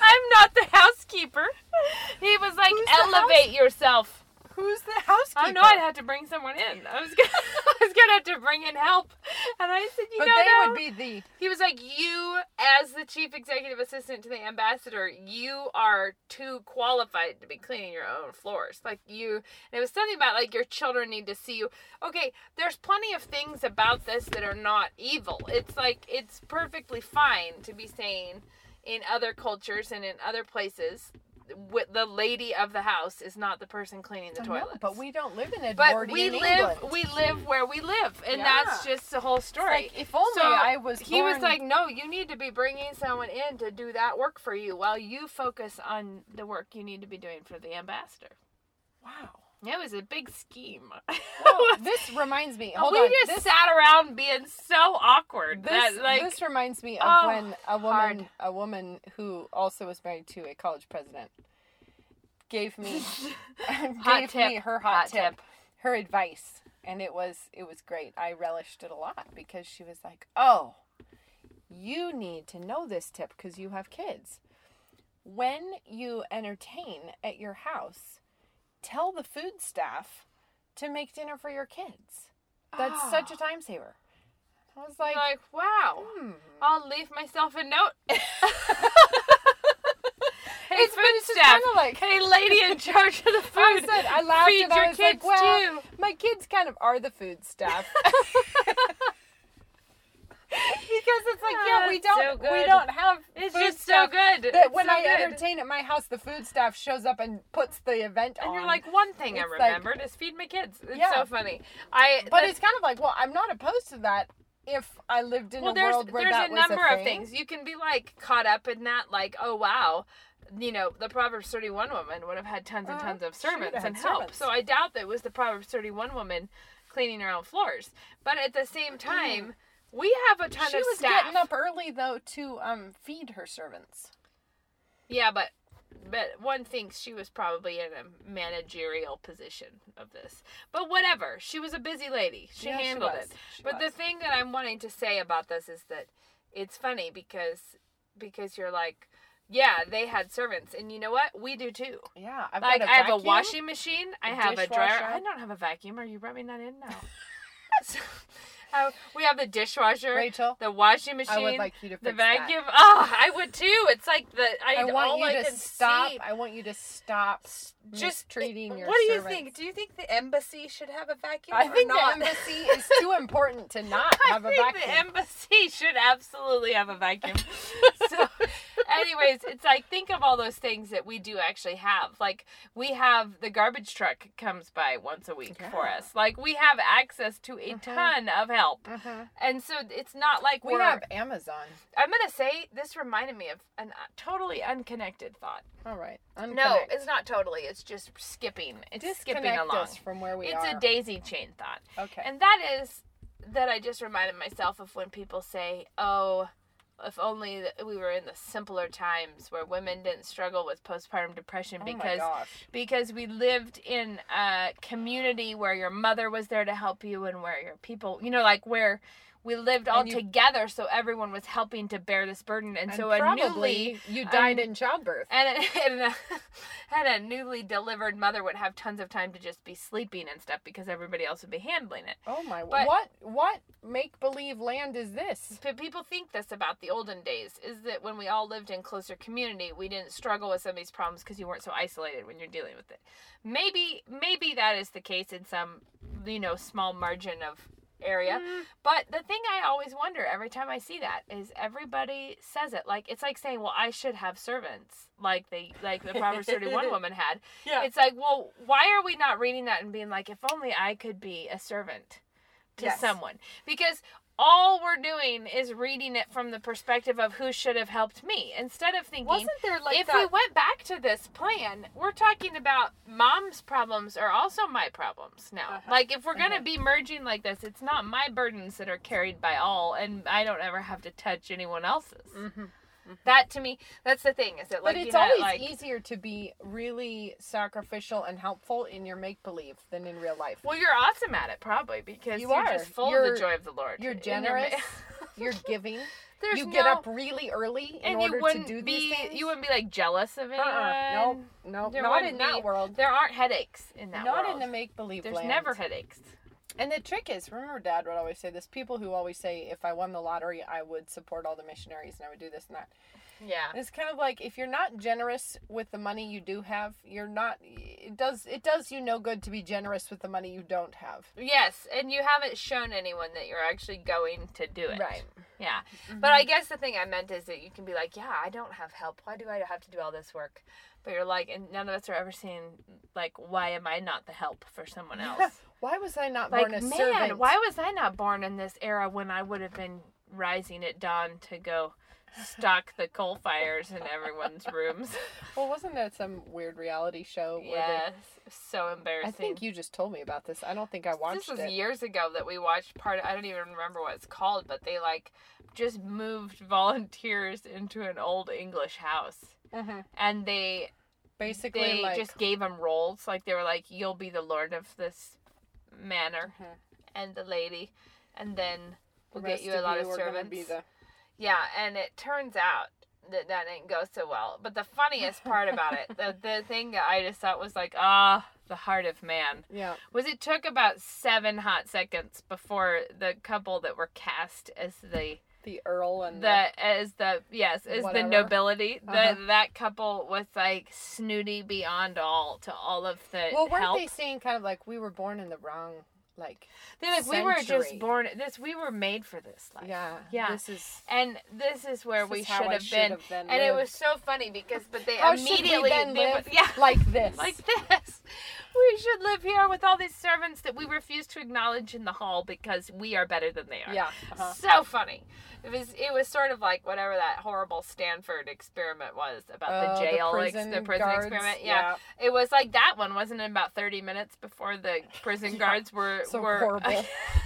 Speaker 2: I'm not the housekeeper. He was like,
Speaker 3: Who's
Speaker 2: elevate yourself.
Speaker 3: Who's the housekeeper?
Speaker 2: I know I'd have to bring someone in. I was gonna, I was gonna have to bring in help, and I said, you
Speaker 3: but
Speaker 2: know,
Speaker 3: they would be the
Speaker 2: He was like, you, as the chief executive assistant to the ambassador, you are too qualified to be cleaning your own floors. Like you, and it was something about like your children need to see you. Okay, there's plenty of things about this that are not evil. It's like it's perfectly fine to be saying in other cultures and in other places, wi- the lady of the house is not the person cleaning the toilets.
Speaker 3: but we don't live in
Speaker 2: it.
Speaker 3: But
Speaker 2: we live,
Speaker 3: England.
Speaker 2: we live where we live, and
Speaker 3: Yeah.
Speaker 2: that's just the whole story.
Speaker 3: like, if only
Speaker 2: So,
Speaker 3: I was.
Speaker 2: He was like, "No, you need to be bringing someone in to do that work for you, while you focus on the work you need to be doing for the ambassador."
Speaker 3: wow.
Speaker 2: It was a big scheme.
Speaker 3: Well, this reminds me. Hold
Speaker 2: we
Speaker 3: on.
Speaker 2: just
Speaker 3: this,
Speaker 2: sat around being so awkward
Speaker 3: this,
Speaker 2: that like
Speaker 3: this reminds me of
Speaker 2: Oh,
Speaker 3: when a woman,
Speaker 2: hard.
Speaker 3: a woman who also was married to a college president, gave me, gave
Speaker 2: tip,
Speaker 3: me her hot,
Speaker 2: hot
Speaker 3: tip,
Speaker 2: tip.
Speaker 3: her advice, and it was it was great. I relished it a lot because she was like, "Oh, you need to know this tip because you have kids. When you entertain at your house, tell the food staff to make dinner for your kids. That's such a time saver." I was like,
Speaker 2: like, wow,
Speaker 3: hmm.
Speaker 2: I'll leave myself a note. hey,
Speaker 3: It's-
Speaker 2: food staff.
Speaker 3: kinda like-
Speaker 2: hey, lady in charge of the food.
Speaker 3: I said I laughed
Speaker 2: Feed
Speaker 3: and I was like, well,
Speaker 2: too.
Speaker 3: my kids kind of are the food staff. because it's like, yeah,
Speaker 2: Ah,
Speaker 3: we don't
Speaker 2: so
Speaker 3: we don't have
Speaker 2: It's just so good.
Speaker 3: That
Speaker 2: It's
Speaker 3: when
Speaker 2: so
Speaker 3: I
Speaker 2: good.
Speaker 3: entertain at my house, the food staff shows up and puts the event
Speaker 2: And
Speaker 3: on.
Speaker 2: you're like, one thing I
Speaker 3: It's like-
Speaker 2: is feed my kids. It's
Speaker 3: Yeah.
Speaker 2: so funny. I
Speaker 3: but it's kind of like, well, I'm not opposed to that if I lived in
Speaker 2: well,
Speaker 3: a
Speaker 2: there's
Speaker 3: world where
Speaker 2: there's
Speaker 3: that
Speaker 2: a
Speaker 3: was
Speaker 2: number
Speaker 3: a
Speaker 2: of things you can be like caught up in that, like, oh wow, you know, the Proverbs 31 woman would have had tons and
Speaker 3: Uh-huh.
Speaker 2: tons of servants and help.
Speaker 3: servants.
Speaker 2: So I doubt that it was the Proverbs 31 woman cleaning her own floors. But at the same time, we have a ton.
Speaker 3: She
Speaker 2: of
Speaker 3: was
Speaker 2: staff.
Speaker 3: getting up early though to um feed her servants.
Speaker 2: Yeah, but but one thinks she was probably in a managerial position of this. But whatever, she was a busy lady. She
Speaker 3: Yeah,
Speaker 2: handled
Speaker 3: was.
Speaker 2: it.
Speaker 3: She
Speaker 2: but the thing that I'm wanting to say about this is that it's funny because because you're like, yeah, they had servants, and you know what? We do too.
Speaker 3: Yeah, I've
Speaker 2: Like
Speaker 3: got a
Speaker 2: I have a washing machine. I have a dryer. I don't have a vacuum. Are you rubbing that in now? so, uh, we have the dishwasher,
Speaker 3: Rachel,
Speaker 2: the washing machine,
Speaker 3: I would like you to
Speaker 2: the
Speaker 3: fix that.
Speaker 2: vacuum. Oh, I would too. It's like the I,
Speaker 3: I want
Speaker 2: all
Speaker 3: you
Speaker 2: I
Speaker 3: to stop.
Speaker 2: see-
Speaker 3: I want you to stop
Speaker 2: Just
Speaker 3: treating your
Speaker 2: What do you
Speaker 3: servants.
Speaker 2: think? Do you think the embassy should have a vacuum?
Speaker 3: I think
Speaker 2: not?
Speaker 3: the embassy is too important to not have
Speaker 2: I
Speaker 3: a
Speaker 2: think
Speaker 3: vacuum.
Speaker 2: the embassy should absolutely have a vacuum. so, anyways, it's like think of all those things that we do actually have. Like we have the garbage truck comes by once a week for us. Like we have access to a
Speaker 3: Mhm.
Speaker 2: ton of help,
Speaker 3: Mhm.
Speaker 2: and so it's not like
Speaker 3: We have Amazon.
Speaker 2: I'm gonna say this reminded me of a uh, totally unconnected thought.
Speaker 3: All right.
Speaker 2: No, it's not totally. It's just skipping. It's skipping
Speaker 3: Disconnect
Speaker 2: along.
Speaker 3: us from where we
Speaker 2: it's
Speaker 3: are.
Speaker 2: a daisy chain thought.
Speaker 3: okay.
Speaker 2: And that is that I just reminded myself of when people say, "Oh, if only we were in the simpler times where women didn't struggle with postpartum depression
Speaker 3: oh
Speaker 2: because because we lived in a community where your mother was there to help you and where your people, you know, like where we lived all
Speaker 3: you-
Speaker 2: together so everyone was helping to bear this burden and,
Speaker 3: And
Speaker 2: so a newly
Speaker 3: you died
Speaker 2: um,
Speaker 3: in childbirth.
Speaker 2: and a, and, a, and a newly delivered mother would have tons of time to just be sleeping and stuff because everybody else would be handling it.
Speaker 3: Oh my!
Speaker 2: but-
Speaker 3: what what make believe land is this?
Speaker 2: People think this about the olden days is that when we all lived in closer community, we didn't struggle with some of these problems because you weren't so isolated when you're dealing with it. Maybe maybe that is the case in some you know small margin of area. Mm-hmm. But the thing I always wonder every time I see that is everybody says it like it's like saying, "Well, I should have servants." Like they like the Proverbs 31 woman had.
Speaker 3: Yeah.
Speaker 2: It's like, "Well, why are we not reading that and being like, if only I could be a servant to
Speaker 3: Yes.
Speaker 2: someone?" Because all we're doing is reading it from the perspective of who should have helped me instead of thinking
Speaker 3: Wasn't there like
Speaker 2: if
Speaker 3: that?
Speaker 2: we went back to this plan, we're talking about mom's problems are also my problems now.
Speaker 3: Uh-huh.
Speaker 2: Like if we're gonna
Speaker 3: Uh-huh.
Speaker 2: be merging like this, it's not my burdens that are carried by all, and I don't ever have to touch anyone else's.
Speaker 3: Mhm.
Speaker 2: That to me, that's the thing. Is that like
Speaker 3: but it's
Speaker 2: you had,
Speaker 3: always
Speaker 2: like,
Speaker 3: easier to be really sacrificial and helpful in your make believe than in real life.
Speaker 2: Well, you're awesome at it, probably because
Speaker 3: You
Speaker 2: are just full of
Speaker 3: You're-
Speaker 2: the joy of the Lord.
Speaker 3: You're
Speaker 2: in your
Speaker 3: generous. You're giving.
Speaker 2: There's
Speaker 3: you get up really early in
Speaker 2: and
Speaker 3: order
Speaker 2: you wouldn't
Speaker 3: to do
Speaker 2: be,
Speaker 3: these things.
Speaker 2: You wouldn't be like jealous of anyone.
Speaker 3: uh-uh. Nope. Nope.
Speaker 2: There
Speaker 3: Not in
Speaker 2: be-
Speaker 3: that world.
Speaker 2: There aren't headaches in that world.
Speaker 3: Not
Speaker 2: world.
Speaker 3: in the make believe
Speaker 2: There's
Speaker 3: land.
Speaker 2: never headaches.
Speaker 3: And the trick is, remember, Dad would always say this. People who always say, if I won the lottery, I would support all the missionaries and I would do this and that.
Speaker 2: Yeah.
Speaker 3: And it's kind of like if you're not generous with the money you do have, you're not. It does it does you no good to be generous with the money you don't have.
Speaker 2: Yes, and you haven't shown anyone that you're actually going to do it.
Speaker 3: Right.
Speaker 2: Yeah. Mm-hmm. But I guess the thing I meant is that you can be like, yeah, I don't have help. Why do I have to do all this work? But you're like, and none of us are ever seeing, like, why am I not the help for someone else?
Speaker 3: Why was I not
Speaker 2: like,
Speaker 3: born a
Speaker 2: man,
Speaker 3: servant?
Speaker 2: why was I not born in this era when I would have been rising at dawn to go stock the coal fires in everyone's rooms?
Speaker 3: Well, wasn't that some weird reality show? Where
Speaker 2: yes. So embarrassing.
Speaker 3: I think you just told me about this. I don't think I watched
Speaker 2: this was
Speaker 3: it.
Speaker 2: years ago that we watched part. I don't even remember what it's called, but they like just moved volunteers into an old English house,
Speaker 3: Mhm.
Speaker 2: and they
Speaker 3: Basically,
Speaker 2: they
Speaker 3: like
Speaker 2: just gave them roles. Like they were like, "You'll be the lord of this manor,
Speaker 3: Mhm.
Speaker 2: and the lady, and then we'll get you a lot of
Speaker 3: gonna
Speaker 2: servants."
Speaker 3: The...
Speaker 2: Yeah, and it turns out that that didn't go so well. But the funniest part about it, the the thing that I just thought was like, ah, the heart of man
Speaker 3: Yeah.
Speaker 2: was it took about seven hot seconds before the couple that were cast as the
Speaker 3: The Earl and
Speaker 2: the as the yes is
Speaker 3: Whatever.
Speaker 2: the nobility
Speaker 3: Uh-huh.
Speaker 2: the that couple was like snooty beyond all to all of the
Speaker 3: Well, weren't
Speaker 2: help.
Speaker 3: they saying kind of like we were born in the wrong, like
Speaker 2: They're like we were just born this we were made for this life.
Speaker 3: yeah,
Speaker 2: Yeah.
Speaker 3: This is
Speaker 2: And this is where
Speaker 3: This
Speaker 2: we
Speaker 3: is
Speaker 2: should have
Speaker 3: should
Speaker 2: been.
Speaker 3: have been
Speaker 2: and it was so funny because but they
Speaker 3: how
Speaker 2: immediately they yeah
Speaker 3: like this?
Speaker 2: like this. We should live here with all these servants that we refuse to acknowledge in the hall because we are better than they are.
Speaker 3: yeah, uh-huh.
Speaker 2: So funny. It was it was sort of like whatever that horrible Stanford experiment was about
Speaker 3: Oh,
Speaker 2: the jail ex-
Speaker 3: prison
Speaker 2: the prison
Speaker 3: guards,
Speaker 2: experiment. Yeah. It was like that one, wasn't it about thirty minutes before the prison
Speaker 3: Yeah.
Speaker 2: guards were
Speaker 3: so
Speaker 2: were
Speaker 3: horrible.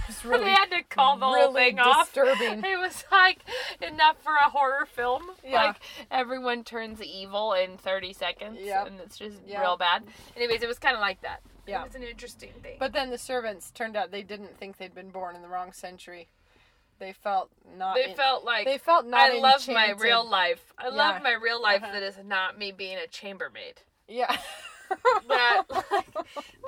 Speaker 3: It's really,
Speaker 2: they had to call the whole
Speaker 3: really
Speaker 2: thing off.
Speaker 3: disturbing.
Speaker 2: It was like enough for a horror film.
Speaker 3: Yeah.
Speaker 2: Like everyone turns evil in 30 seconds
Speaker 3: Yep.
Speaker 2: and it's just
Speaker 3: Yep.
Speaker 2: real bad. Anyways, it was kind of like that.
Speaker 3: Yeah.
Speaker 2: It was an interesting thing.
Speaker 3: But then the servants turned out they didn't think they'd been born in the wrong century. They felt not.
Speaker 2: They
Speaker 3: in-
Speaker 2: felt like
Speaker 3: They felt not.
Speaker 2: I love my real life. I
Speaker 3: Yeah.
Speaker 2: love my real life
Speaker 3: Uh-huh.
Speaker 2: that is not me being a chambermaid.
Speaker 3: Yeah.
Speaker 2: That like,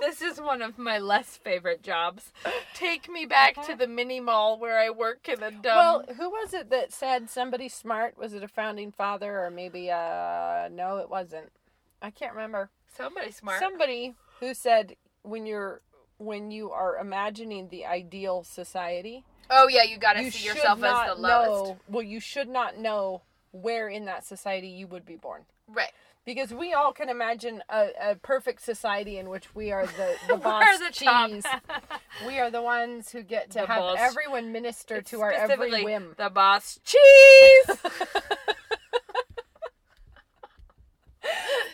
Speaker 2: this is one of my less favorite jobs. Take me back to the mini mall where I work in a dumb.
Speaker 3: well, who was it that said somebody smart? Was it a founding father or maybe uh no, it wasn't. I can't remember.
Speaker 2: somebody smart.
Speaker 3: Somebody who said when you're when you are imagining the ideal society,
Speaker 2: oh yeah, you got to
Speaker 3: you
Speaker 2: see yourself as the lowest.
Speaker 3: know. Well, you should not know where in that society you would be born.
Speaker 2: Right.
Speaker 3: Because we all can imagine a, a perfect society in which we are the, the boss
Speaker 2: the
Speaker 3: cheese. we are the ones who get to
Speaker 2: The
Speaker 3: have
Speaker 2: boss.
Speaker 3: everyone minister to our every whim.
Speaker 2: The boss cheese.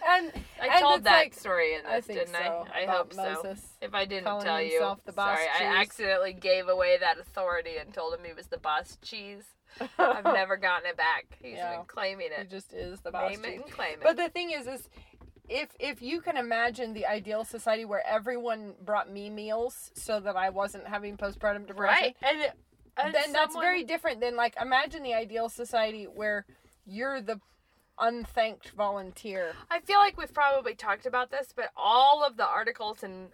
Speaker 3: and
Speaker 2: I
Speaker 3: and
Speaker 2: told that
Speaker 3: like-
Speaker 2: story in this,
Speaker 3: I
Speaker 2: didn't
Speaker 3: so,
Speaker 2: I? I hope so. If I didn't tell you,
Speaker 3: himself the boss
Speaker 2: sorry, I accidentally gave away that authority and told him he was the boss cheese. I've never gotten it back. He's
Speaker 3: Yeah.
Speaker 2: been claiming
Speaker 3: He
Speaker 2: it.
Speaker 3: just is the boss
Speaker 2: Name it and claim it.
Speaker 3: But the thing is, is if if you can imagine the ideal society where everyone brought me meals so that I wasn't having postpartum depression,
Speaker 2: right, and, it- and
Speaker 3: then that's very different than like imagine the ideal society where you're the unthanked volunteer.
Speaker 2: I feel like we've probably talked about this, but all of the articles and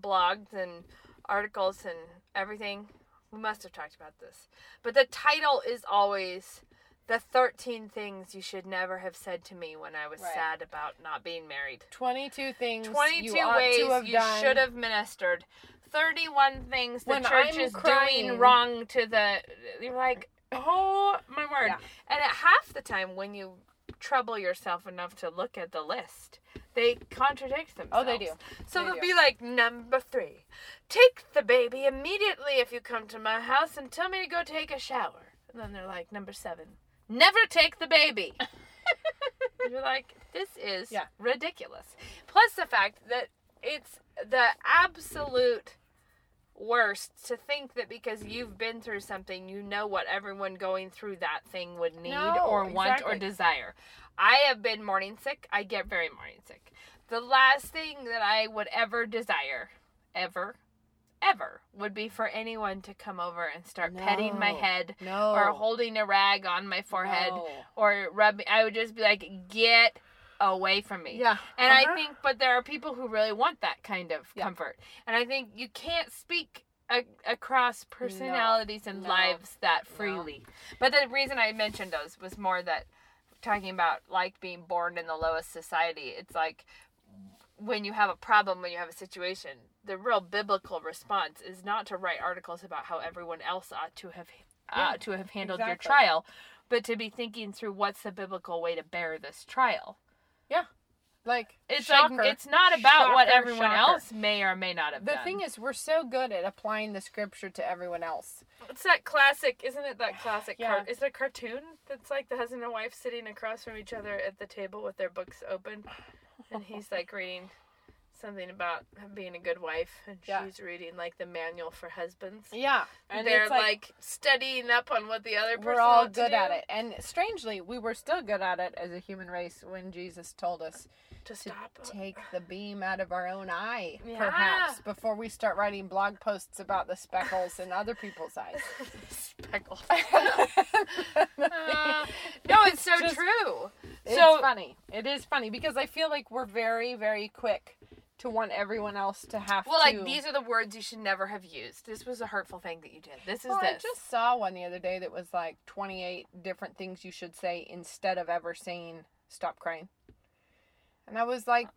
Speaker 2: blogs and articles and everything, we must have talked about this. But the title is always the 13 things you should never have said to me when I was
Speaker 3: Right.
Speaker 2: sad about not being married.
Speaker 3: 22 things
Speaker 2: 22
Speaker 3: you ought
Speaker 2: ways
Speaker 3: to have
Speaker 2: you
Speaker 3: done.
Speaker 2: should have ministered. 31 things the
Speaker 3: When
Speaker 2: church
Speaker 3: I'm
Speaker 2: is
Speaker 3: crying-
Speaker 2: doing wrong to the. You're like, oh my word.
Speaker 3: Yeah.
Speaker 2: And at half the time, when you trouble yourself enough to look at the list, they contradict themselves.
Speaker 3: Oh, they do.
Speaker 2: So
Speaker 3: They
Speaker 2: they'll
Speaker 3: do.
Speaker 2: be like, number three, take the baby immediately if you come to my house and tell me to go take a shower. And then they're like, number seven, never take the baby. You're like, this is
Speaker 3: Yeah.
Speaker 2: ridiculous. Plus the fact that it's the absolute worst to think that because you've been through something, you know what everyone going through that thing would need
Speaker 3: No,
Speaker 2: or want or desire. I have been morning sick. I get very morning sick. The last thing that I would ever desire, ever, ever, would be for anyone to come over and start petting my head
Speaker 3: No.
Speaker 2: or holding a rag on my forehead
Speaker 3: No.
Speaker 2: or rubbing. I would just be like, get away from me.
Speaker 3: Yeah.
Speaker 2: And I
Speaker 3: Uh-huh.
Speaker 2: think, but there are people who really want that kind of
Speaker 3: Yeah.
Speaker 2: comfort. And I think you can't speak a, across personalities and
Speaker 3: No.
Speaker 2: lives that
Speaker 3: No.
Speaker 2: freely. But the reason I mentioned those was more that talking about like being born in the lowest society, it's like when you have a problem, when you have a situation, the real biblical response is not to write articles about how everyone else ought to have uh,
Speaker 3: Yeah,
Speaker 2: to have handled
Speaker 3: exactly.
Speaker 2: your trial, but to be thinking through what's the biblical way to bear this trial.
Speaker 3: Like
Speaker 2: It's
Speaker 3: shocker,
Speaker 2: like it's not about what everyone
Speaker 3: shocker.
Speaker 2: else may or may not have
Speaker 3: The
Speaker 2: done.
Speaker 3: The thing is, we're so good at applying the scripture to everyone else.
Speaker 2: it's that classic, isn't it? That classic.
Speaker 3: Yeah.
Speaker 2: Car- is it a cartoon that's like the husband and wife sitting across from each other at the table with their books open, and he's like reading something about being a good wife, and
Speaker 3: Yeah.
Speaker 2: she's reading like the manual for husbands.
Speaker 3: Yeah,
Speaker 2: And they're like, studying up on what the other person
Speaker 3: we're all
Speaker 2: ought to
Speaker 3: good at it. And strangely, we were still good at it as a human race when Jesus told us
Speaker 2: to
Speaker 3: to
Speaker 2: stop.
Speaker 3: take the beam out of our own eye,
Speaker 2: Yeah.
Speaker 3: perhaps, before we start writing blog posts about the speckles in other people's eyes.
Speaker 2: Speckles. Uh, no, it's so
Speaker 3: just-
Speaker 2: true.
Speaker 3: It's
Speaker 2: So-
Speaker 3: funny. It is funny because I feel like we're very, very quick to want everyone else to have
Speaker 2: Well,
Speaker 3: to.
Speaker 2: like these are the words you should never have used. This was a hurtful thing that you did. This is
Speaker 3: Well, I just saw one the other day that was like 28 different things you should say instead of ever saying "stop crying," and I was like,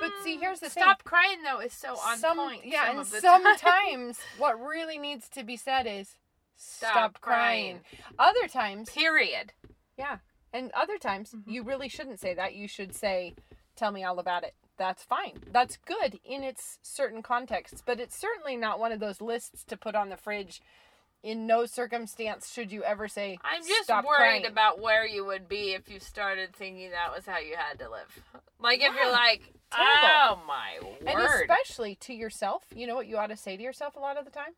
Speaker 3: but see, here's the thing.
Speaker 2: Stop crying though is so on
Speaker 3: some,
Speaker 2: point.
Speaker 3: yeah,
Speaker 2: some
Speaker 3: and sometimes what really needs to be said is "stop,
Speaker 2: Stop
Speaker 3: crying."
Speaker 2: crying.
Speaker 3: Other times,
Speaker 2: Period.
Speaker 3: yeah, and other times
Speaker 2: Mm-hmm.
Speaker 3: you really shouldn't say that. You should say, "Tell me all about it." That's fine. That's good in its certain contexts, but it's certainly not one of those lists to put on the fridge. In no circumstance should you ever say,
Speaker 2: I'm just
Speaker 3: "Stop
Speaker 2: worried
Speaker 3: crying."
Speaker 2: about where you would be if you started thinking that was how you had to live. Like if
Speaker 3: Yeah.
Speaker 2: you're like,
Speaker 3: Terrible.
Speaker 2: oh my word.
Speaker 3: And especially to yourself, you know what you ought to say to yourself a lot of the time?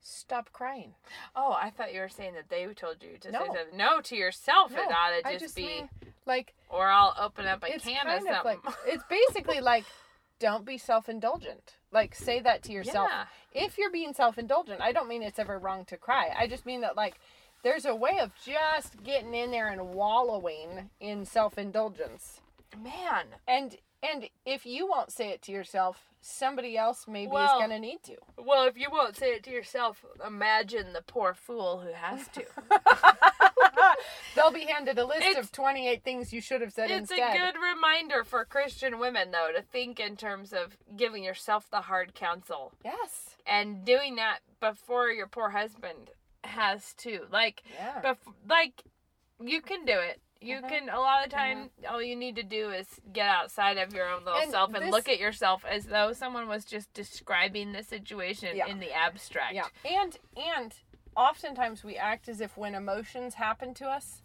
Speaker 3: Stop crying.
Speaker 2: oh, I thought you were saying that they told you to
Speaker 3: No.
Speaker 2: say something. No, to yourself it ought to just,
Speaker 3: just
Speaker 2: be,
Speaker 3: mean like
Speaker 2: or I'll open up a
Speaker 3: it's
Speaker 2: can
Speaker 3: kind
Speaker 2: of
Speaker 3: of
Speaker 2: something.
Speaker 3: like it's basically like don't be self-indulgent. Like say that to yourself.
Speaker 2: Yeah.
Speaker 3: If you're being self-indulgent, I don't mean it's ever wrong to cry. I just mean that like there's a way of just getting in there and wallowing in self-indulgence.
Speaker 2: Man.
Speaker 3: And and if you won't say it to yourself, somebody else maybe
Speaker 2: Well-
Speaker 3: is going to need to.
Speaker 2: Well, if you won't say it to yourself, imagine the poor fool who has to.
Speaker 3: They'll be handed a list
Speaker 2: It's-
Speaker 3: of 28 things you should have said
Speaker 2: it's
Speaker 3: instead.
Speaker 2: a good reminder for Christian women, though, to think in terms of giving yourself the hard counsel
Speaker 3: Yes.
Speaker 2: and doing that before your poor husband has to. Like,
Speaker 3: Yeah.
Speaker 2: bef- like you can do it. You
Speaker 3: Mhm.
Speaker 2: can. A lot of the time, all you need to do is get outside of your own little
Speaker 3: And
Speaker 2: self and
Speaker 3: this-
Speaker 2: look at yourself as though someone was just describing the situation
Speaker 3: Yeah.
Speaker 2: in the abstract.
Speaker 3: Yeah. And and oftentimes we act as if when emotions happen to us,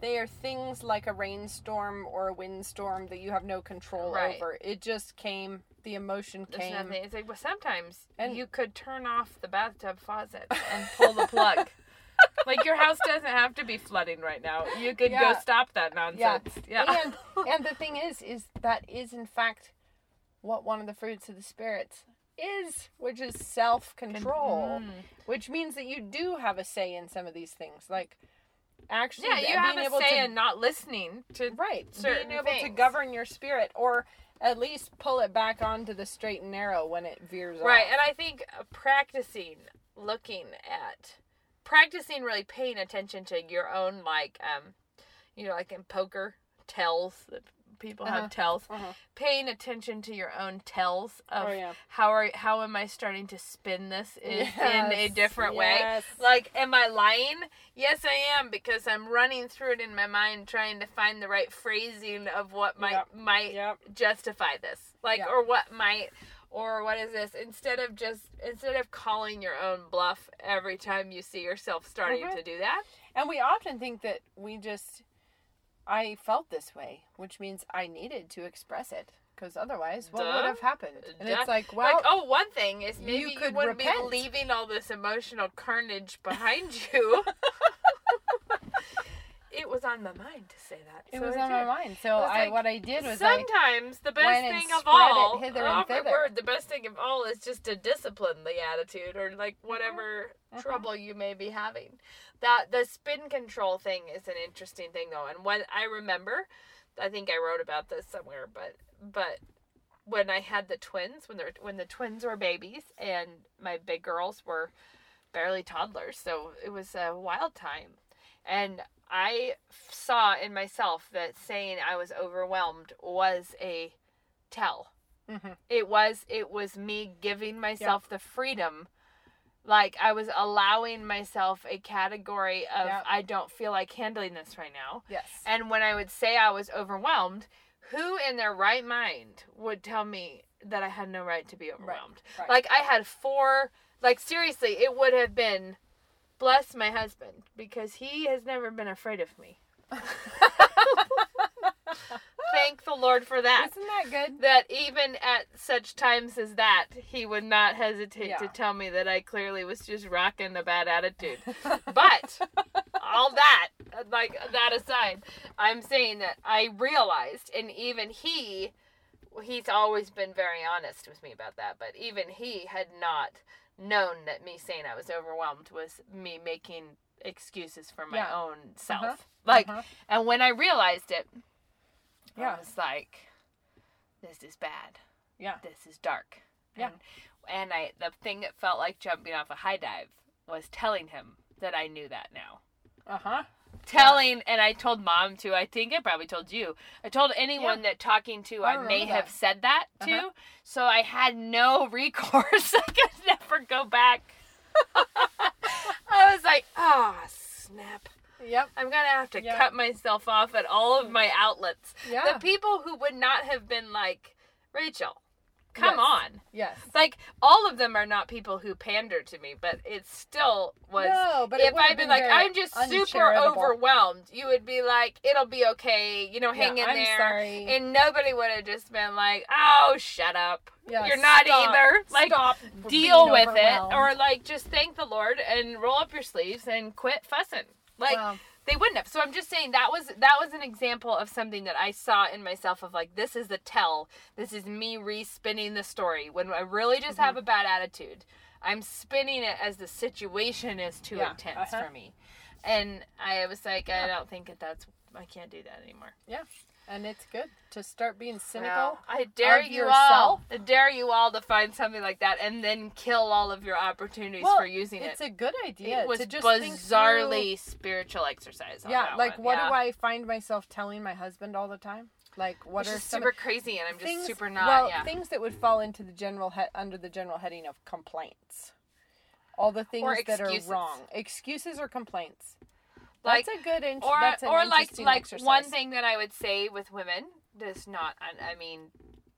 Speaker 3: they are things like a rainstorm or a windstorm that you have no control
Speaker 2: Right.
Speaker 3: over. It just came, the emotion
Speaker 2: There's
Speaker 3: came.
Speaker 2: nothing. It's like well, sometimes
Speaker 3: And-
Speaker 2: you could turn off the bathtub faucet and pull the plug. like your house doesn't have to be flooding right now. You could
Speaker 3: Yeah.
Speaker 2: go stop that nonsense. Yeah.
Speaker 3: And and the thing is is that is in fact what one of the fruits of the spirits is, which is self-control,
Speaker 2: Mm.
Speaker 3: which means that you do have a say in some of these things. Like actually
Speaker 2: yeah, you
Speaker 3: being
Speaker 2: have a say
Speaker 3: to
Speaker 2: in not listening to
Speaker 3: right
Speaker 2: certain
Speaker 3: being able to govern your spirit or at least pull it back onto the straight and narrow when it veers off.
Speaker 2: Right,
Speaker 3: off.
Speaker 2: and I think practicing looking at practicing really paying attention to your own like um you know like in poker tells that people
Speaker 3: Uh-huh.
Speaker 2: have tells
Speaker 3: Uh-huh.
Speaker 2: paying attention to your own tells of
Speaker 3: Oh, yeah.
Speaker 2: how are how am I starting to spin this in, in a
Speaker 3: Yes,
Speaker 2: different way like am I lying yes I am because I'm running through it in my mind trying to find the right phrasing of what might
Speaker 3: Yep.
Speaker 2: might
Speaker 3: Yep.
Speaker 2: justify this like
Speaker 3: Yeah.
Speaker 2: or what might or what is this instead of just instead of calling your own bluff every time you see yourself starting
Speaker 3: Mhm.
Speaker 2: to do that
Speaker 3: And we often think that we just, I felt this way, which means I needed to express it. Because otherwise, what
Speaker 2: Duh.
Speaker 3: would have happened? And
Speaker 2: Duh.
Speaker 3: it's like, well,
Speaker 2: like oh one thing is
Speaker 3: you
Speaker 2: maybe you,
Speaker 3: could
Speaker 2: wouldn't be leaving all this emotional carnage behind you it was on my mind to say that
Speaker 3: it
Speaker 2: so
Speaker 3: was on my mind. So I,
Speaker 2: like,
Speaker 3: what I did was I,
Speaker 2: Sometimes the best thing of
Speaker 3: spread it
Speaker 2: all,
Speaker 3: hither
Speaker 2: oh
Speaker 3: and
Speaker 2: word, the best thing of all is just to discipline the attitude or like whatever
Speaker 3: Mhm.
Speaker 2: trouble you may be having. That the spin control thing is an interesting thing though, and when I remember, I think I wrote about this somewhere, but but when I had the twins, when they when the twins were babies and my big girls were barely toddlers, so it was a wild time. And I saw in myself that saying I was overwhelmed was a tell.
Speaker 3: Mhm.
Speaker 2: It was it was me giving myself the freedom like I was allowing myself a category of
Speaker 3: Yeah.
Speaker 2: I don't feel like handling this right now.
Speaker 3: yes.
Speaker 2: And when I would say I was overwhelmed, who in their right mind would tell me that I had no right to be overwhelmed?
Speaker 3: right.
Speaker 2: Like I had four like seriously, it would have been bless my husband because he has never been afraid of me. Thank the Lord for that.
Speaker 3: Isn't that good?
Speaker 2: That even at such times as that, he would not hesitate to tell me that I clearly was just rocking a bad attitude. But all that, like that aside, I'm saying that I realized, and even he, he's always been very honest with me about that, but even he had not known that me saying I was overwhelmed was me making excuses for my
Speaker 3: Yeah.
Speaker 2: own self.
Speaker 3: Uh-huh.
Speaker 2: Like,
Speaker 3: Uh-huh.
Speaker 2: and when I realized it,
Speaker 3: Yeah.
Speaker 2: I was like, this is bad
Speaker 3: Yeah.
Speaker 2: this is dark.
Speaker 3: Yeah.
Speaker 2: And, and I the thing that felt like jumping off a high dive was telling him that I knew that now.
Speaker 3: Uh huh.
Speaker 2: Telling and I told mom too. I think I probably told you. I told anyone
Speaker 3: Yeah.
Speaker 2: that talking to
Speaker 3: I
Speaker 2: I, may
Speaker 3: remember
Speaker 2: have said that to.
Speaker 3: Uh-huh.
Speaker 2: So I had no recourse. I could never go back. I was like, oh snap.
Speaker 3: Yep.
Speaker 2: I'm gonna have to
Speaker 3: Yeah.
Speaker 2: cut myself off at all of my outlets.
Speaker 3: Yeah.
Speaker 2: The people who would not have been like, Rachel, come
Speaker 3: Yes.
Speaker 2: on.
Speaker 3: Yes.
Speaker 2: Like all of them are not people who pander to me, but it still was.
Speaker 3: No, but
Speaker 2: if I'd been
Speaker 3: been
Speaker 2: like, I'm just super overwhelmed, you would be like, it'll be okay, you know, hang
Speaker 3: Yeah,
Speaker 2: in
Speaker 3: I'm
Speaker 2: there.
Speaker 3: sorry.
Speaker 2: And nobody would have just been like, oh, shut up.
Speaker 3: Yeah,
Speaker 2: You're not
Speaker 3: stop.
Speaker 2: either. Like,
Speaker 3: Stop
Speaker 2: deal with it. Or like, just thank the Lord and roll up your sleeves and quit fussing. Like,
Speaker 3: Wow.
Speaker 2: They wouldn't have. So I'm just saying that was that was an example of something that I saw in myself of like this is the tell. This is me re-spinning the story when I really just
Speaker 3: Mm-hmm.
Speaker 2: have a bad attitude. I'm spinning it as the situation is too
Speaker 3: Yeah,
Speaker 2: intense
Speaker 3: uh-huh.
Speaker 2: for me, and I was like, I don't think that that's I can't do that anymore.
Speaker 3: Yeah. And it's good to start being cynical.
Speaker 2: Well, I dare you all. I dare you all to find something like that and then kill all of your opportunities
Speaker 3: Well,
Speaker 2: for using
Speaker 3: it's
Speaker 2: it.
Speaker 3: It's a good idea
Speaker 2: it was
Speaker 3: to just
Speaker 2: bizarrely spiritual exercise.
Speaker 3: yeah, like
Speaker 2: one,
Speaker 3: what
Speaker 2: yeah.
Speaker 3: do I find myself telling my husband all the time? Like what
Speaker 2: Which
Speaker 3: are some
Speaker 2: super crazy, and I'm just super not.
Speaker 3: well,
Speaker 2: yeah.
Speaker 3: things that would fall into the general he- under the general heading of complaints. All the things that are wrong, excuses or complaints.
Speaker 2: Like,
Speaker 3: that's a good. In-
Speaker 2: or
Speaker 3: that's an
Speaker 2: or like like
Speaker 3: exercise.
Speaker 2: one thing that I would say with women. This not. I, I mean,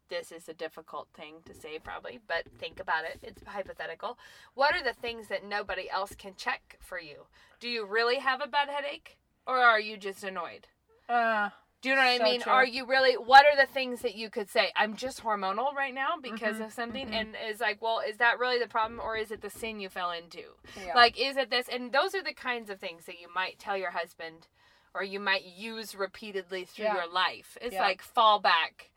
Speaker 2: this is a difficult thing to say probably, but think about it. It's hypothetical. What are the things that nobody else can check for you? Do you really have a bad headache, or are you just annoyed?
Speaker 3: Uh,
Speaker 2: Do you know what
Speaker 3: So
Speaker 2: I mean?
Speaker 3: true.
Speaker 2: Are you really? What are the things that you could say? I'm just hormonal right now because
Speaker 3: Mhm,
Speaker 2: of something,
Speaker 3: mhm.
Speaker 2: and is like, well, is that really the problem, or is it the sin you fell into?
Speaker 3: yeah.
Speaker 2: Like, is it this? And those are the kinds of things that you might tell your husband, or you might use repeatedly through
Speaker 3: Yeah.
Speaker 2: your life. It's
Speaker 3: Yeah.
Speaker 2: like fallback.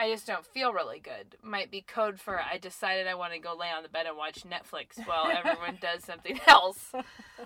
Speaker 2: I just don't feel really good. Might be code for I decided I want to go lay on the bed and watch Netflix while everyone does something else.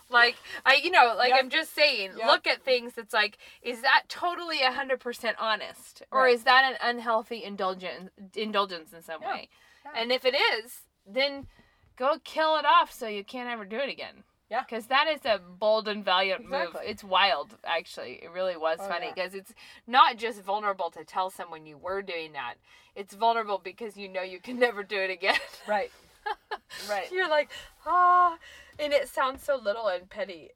Speaker 2: Like I, you know, like
Speaker 3: Yep.
Speaker 2: I'm just saying,
Speaker 3: Yep.
Speaker 2: look at things. That's like, is that totally hundred percent honest, or
Speaker 3: Right.
Speaker 2: is that an unhealthy indulgence indulgence in some
Speaker 3: Yeah.
Speaker 2: way?
Speaker 3: Yeah.
Speaker 2: And if it is, then go kill it off so you can't ever do it again.
Speaker 3: Yeah.
Speaker 2: Because that is a bold and valiant move. It's wild, actually. It really was
Speaker 3: Oh,
Speaker 2: funny
Speaker 3: yeah.
Speaker 2: because it's not just vulnerable to tell someone you were doing that. It's vulnerable because you know you can never do it again.
Speaker 3: right, right.
Speaker 2: You're like, ah, and it sounds so little and petty.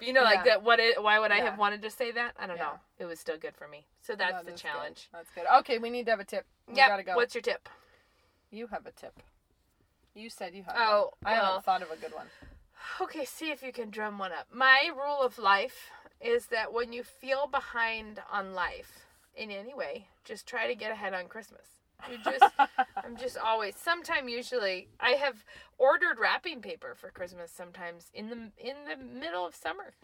Speaker 2: You know, like
Speaker 3: Yeah.
Speaker 2: that. What? It, why would I have wanted to say that? I don't
Speaker 3: Yeah.
Speaker 2: know. It was still good for me. So that's
Speaker 3: No,
Speaker 2: the
Speaker 3: good.
Speaker 2: challenge.
Speaker 3: That's good. Okay, we need to have a tip.
Speaker 2: Yeah.
Speaker 3: gotta go.
Speaker 2: What's your tip?
Speaker 3: You have a tip. You said you have.
Speaker 2: Oh,
Speaker 3: one. I
Speaker 2: well.
Speaker 3: haven't thought of a good one.
Speaker 2: Okay, see if you can drum one up. My rule of life is that when you feel behind on life in any way, just try to get ahead on Christmas. You just I'm just always sometime usually I have ordered wrapping paper for Christmas sometimes in the in the middle of summer.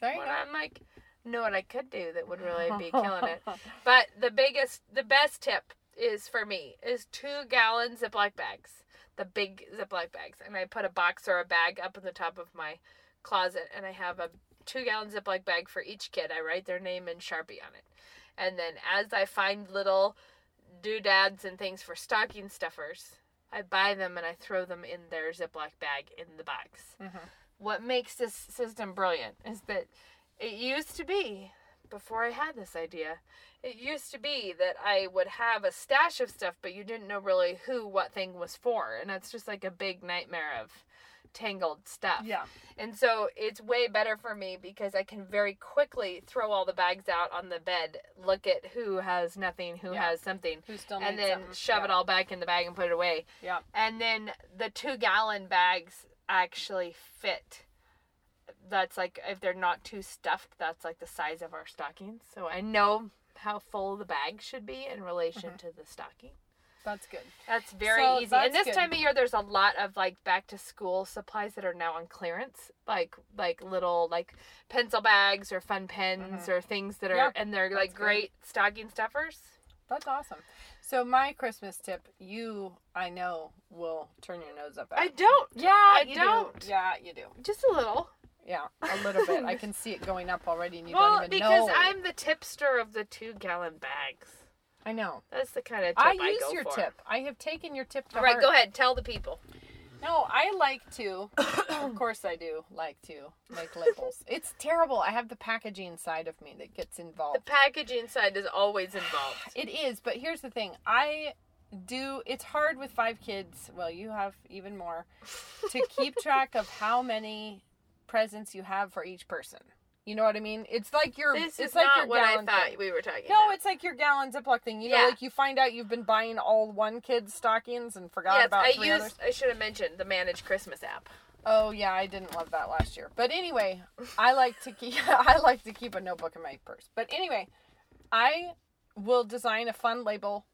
Speaker 3: There you
Speaker 2: When
Speaker 3: go.
Speaker 2: I'm like know what I could do that would really be killing it. But the biggest, the best tip is for me is two gallon Ziploc bags, the big Ziploc bags, and I put a box or a bag up in the top of my closet, and I have a two gallon Ziploc bag for each kid. I write their name in Sharpie on it, and then as I find little doodads and things for stocking stuffers, I buy them and I throw them in their Ziploc bag in the box.
Speaker 3: Mhm.
Speaker 2: What makes this system brilliant is that it used to be before I had this idea. It used to be that I would have a stash of stuff, but you didn't know really who what thing was for, and that's just like a big nightmare of tangled stuff.
Speaker 3: Yeah.
Speaker 2: And so it's way better for me because I can very quickly throw all the bags out on the bed, look at who has nothing, who
Speaker 3: Yeah.
Speaker 2: has something,
Speaker 3: Who still
Speaker 2: and then
Speaker 3: something.
Speaker 2: shove it all back in the bag and put it away.
Speaker 3: Yeah.
Speaker 2: And then the two gallon bags actually fit. That's like if they're not too stuffed, that's like the size of our stockings. So I know how full the bag should be in relation mm-hmm. to the stocking.
Speaker 3: That's good.
Speaker 2: That's very
Speaker 3: So
Speaker 2: easy.
Speaker 3: that's
Speaker 2: and this
Speaker 3: good.
Speaker 2: time of year, there's a lot of like back to school supplies that are now on clearance, like like little like pencil bags or fun pens mm-hmm. or things that are,
Speaker 3: Yeah,
Speaker 2: and they're like
Speaker 3: good.
Speaker 2: great stocking stuffers.
Speaker 3: That's awesome. So my Christmas tip, you I know will turn your nose up at.
Speaker 2: I don't.
Speaker 3: yeah,
Speaker 2: I
Speaker 3: you
Speaker 2: don't.
Speaker 3: Do. Yeah, you do.
Speaker 2: Just a little.
Speaker 3: Yeah, a little bit. I can see it going up already, and you
Speaker 2: well,
Speaker 3: don't even
Speaker 2: because
Speaker 3: know.
Speaker 2: I'm the tipster of the two gallon bags.
Speaker 3: I know.
Speaker 2: That's the kind of tip
Speaker 3: I
Speaker 2: I,
Speaker 3: use your
Speaker 2: for.
Speaker 3: tip. I have taken your tip to
Speaker 2: All right,
Speaker 3: heart.
Speaker 2: go ahead. Tell the people.
Speaker 3: No, I like to. of course, I do like to make labels. It's terrible. I have the packaging side of me that gets involved.
Speaker 2: The packaging side is always involved.
Speaker 3: It is, but here's the thing. I do. It's hard with five kids. Well, you have even more to keep track of how many presents you have for each person. You know what I mean? It's like your.
Speaker 2: This
Speaker 3: it's
Speaker 2: is
Speaker 3: like
Speaker 2: not
Speaker 3: your
Speaker 2: what I thought
Speaker 3: thing.
Speaker 2: we were talking
Speaker 3: No,
Speaker 2: about.
Speaker 3: it's like your gallon Ziploc thing. You know, like you find out you've been buying all one kid's stockings and forgot
Speaker 2: yes,
Speaker 3: about
Speaker 2: I used.
Speaker 3: others.
Speaker 2: I should have mentioned the Managed Christmas app.
Speaker 3: Oh yeah, I didn't love that last year. But anyway, I like to keep I like to keep a notebook in my purse. But anyway, I will design a fun label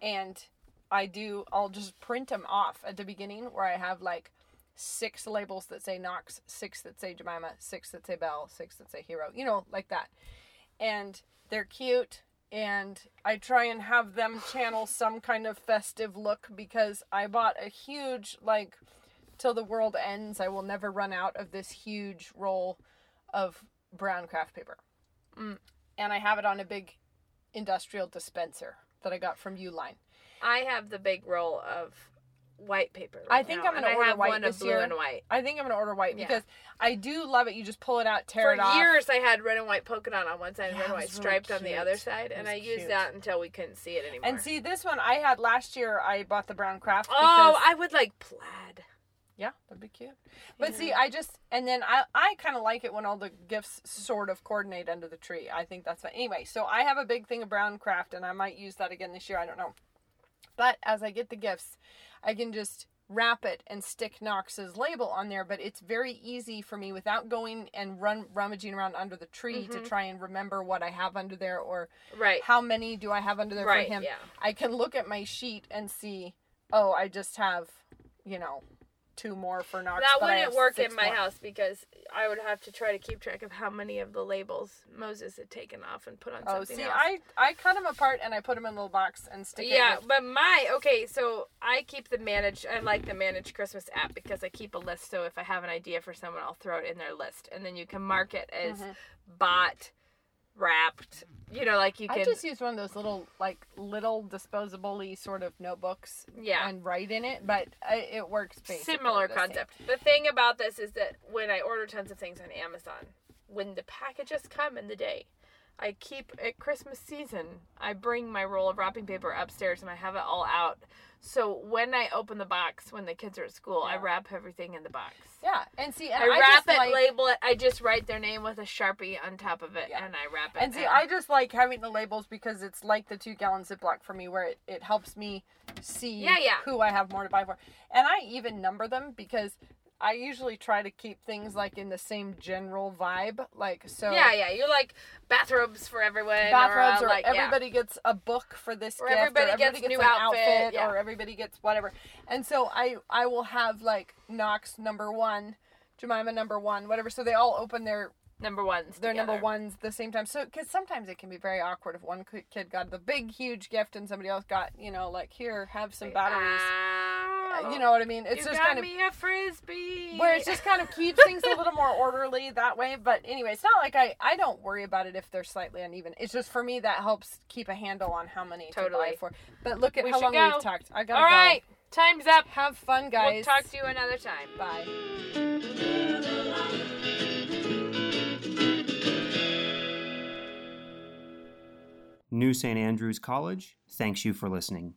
Speaker 3: and I do I'll just print them off at the beginning where I have like six labels that say Knox, six that say Jemima, six that say Belle, six that say Hero, you know, like that. And they're cute and I try and have them channel some kind of festive look because I bought a huge like till the world ends I will never run out of this huge roll of brown craft paper. Mm. And I have it on a big industrial dispenser that I got from Uline.
Speaker 2: I have the big roll of white paper.
Speaker 3: I think
Speaker 2: now,
Speaker 3: I'm gonna
Speaker 2: and I
Speaker 3: order
Speaker 2: have
Speaker 3: white
Speaker 2: one
Speaker 3: this
Speaker 2: of blue
Speaker 3: year.
Speaker 2: and white.
Speaker 3: I think I'm gonna order white
Speaker 2: Yeah.
Speaker 3: because I do love it. You just pull it out, tear
Speaker 2: For
Speaker 3: it off.
Speaker 2: years, I had red and white polka dot on one side and
Speaker 3: Yeah,
Speaker 2: red and white
Speaker 3: really
Speaker 2: striped on the other side, and I used that until we couldn't see it anymore.
Speaker 3: And see this one I had last year. I bought the brown craft.
Speaker 2: oh, I would like plaid.
Speaker 3: Yeah, that'd be cute. But see, I just and then I I kind of like it when all the gifts sort of coordinate under the tree. I think that's fine. Anyway, so I have a big thing of brown craft, and I might use that again this year. I don't know. But as I get the gifts, I can just wrap it and stick Knox's label on there. But it's very easy for me without going and run rummaging around under the tree to mm-hmm. try and remember what I have under there or
Speaker 2: Right.
Speaker 3: how many do I have under there
Speaker 2: Right,
Speaker 3: for him.
Speaker 2: yeah.
Speaker 3: I can look at my sheet and see, oh, I just have, you know, two more for Knox.
Speaker 2: that wouldn't work in my
Speaker 3: more.
Speaker 2: house because I would have to try to keep track of how many of the labels Moses had taken off and put on
Speaker 3: Oh,
Speaker 2: something
Speaker 3: see,
Speaker 2: else.
Speaker 3: I I cut them apart and I put them in a little box and stick
Speaker 2: yeah,
Speaker 3: it. With,
Speaker 2: but my okay, so I keep the manage. I like the manage Christmas app because I keep a list. So if I have an idea for someone, I'll throw it in their list, and then you can mark it as
Speaker 3: Mm-hmm.
Speaker 2: bought, wrapped. You know, like you can.
Speaker 3: I just use one of those little like little disposable-y sort of notebooks.
Speaker 2: Yeah.
Speaker 3: And write in it, but it works basically
Speaker 2: similar
Speaker 3: the same.
Speaker 2: concept. The thing about this is that when I order tons of things on Amazon, when the packages come in the day, I keep at Christmas season, I bring my roll of wrapping paper upstairs and I have it all out. So when I open the box when the kids are at school, I wrap everything in the box.
Speaker 3: Yeah, and see, and
Speaker 2: I
Speaker 3: I,
Speaker 2: wrap
Speaker 3: just
Speaker 2: it,
Speaker 3: like,
Speaker 2: label it. I just write their name with a sharpie on top of it,
Speaker 3: Yeah.
Speaker 2: and I wrap it.
Speaker 3: And see. I just like having the labels because it's like the two gallon Ziploc for me, where it, it helps me see
Speaker 2: Yeah, yeah.
Speaker 3: who I have more to buy for. And I even number them because I usually try to keep things like in the same general vibe. Like, so
Speaker 2: yeah, yeah. You're like bathrobes for everyone,
Speaker 3: bathrobes,
Speaker 2: or,
Speaker 3: or,
Speaker 2: like yeah.
Speaker 3: everybody gets a book for this
Speaker 2: Or
Speaker 3: gift,
Speaker 2: everybody
Speaker 3: or
Speaker 2: gets
Speaker 3: everybody
Speaker 2: new
Speaker 3: gets an
Speaker 2: outfit,
Speaker 3: outfit,
Speaker 2: yeah.
Speaker 3: or everybody gets whatever. And so I I will have like Knox number one, Jemima number one, whatever. So they all open their
Speaker 2: number ones.
Speaker 3: their number ones the same time. So, because sometimes it can be very awkward if one kid got the big, huge gift and somebody else got, you know, like, here, have some batteries.
Speaker 2: Ah, Ow.
Speaker 3: You know what I mean? It's
Speaker 2: you
Speaker 3: just
Speaker 2: got
Speaker 3: kind of.
Speaker 2: me a frisbee.
Speaker 3: Where it just kind of keeps things a little more orderly that way. But anyway, it's not like I, I don't worry about it if they're slightly uneven. It's just for me that helps keep a handle on how many to
Speaker 2: Totally.
Speaker 3: buy for. But look at
Speaker 2: We
Speaker 3: how long
Speaker 2: go.
Speaker 3: we've talked. I gotta
Speaker 2: All
Speaker 3: go.
Speaker 2: time's up.
Speaker 3: Have fun, guys.
Speaker 2: We'll talk to you another time.
Speaker 3: Bye.
Speaker 1: New St. Andrews College thanks you for listening.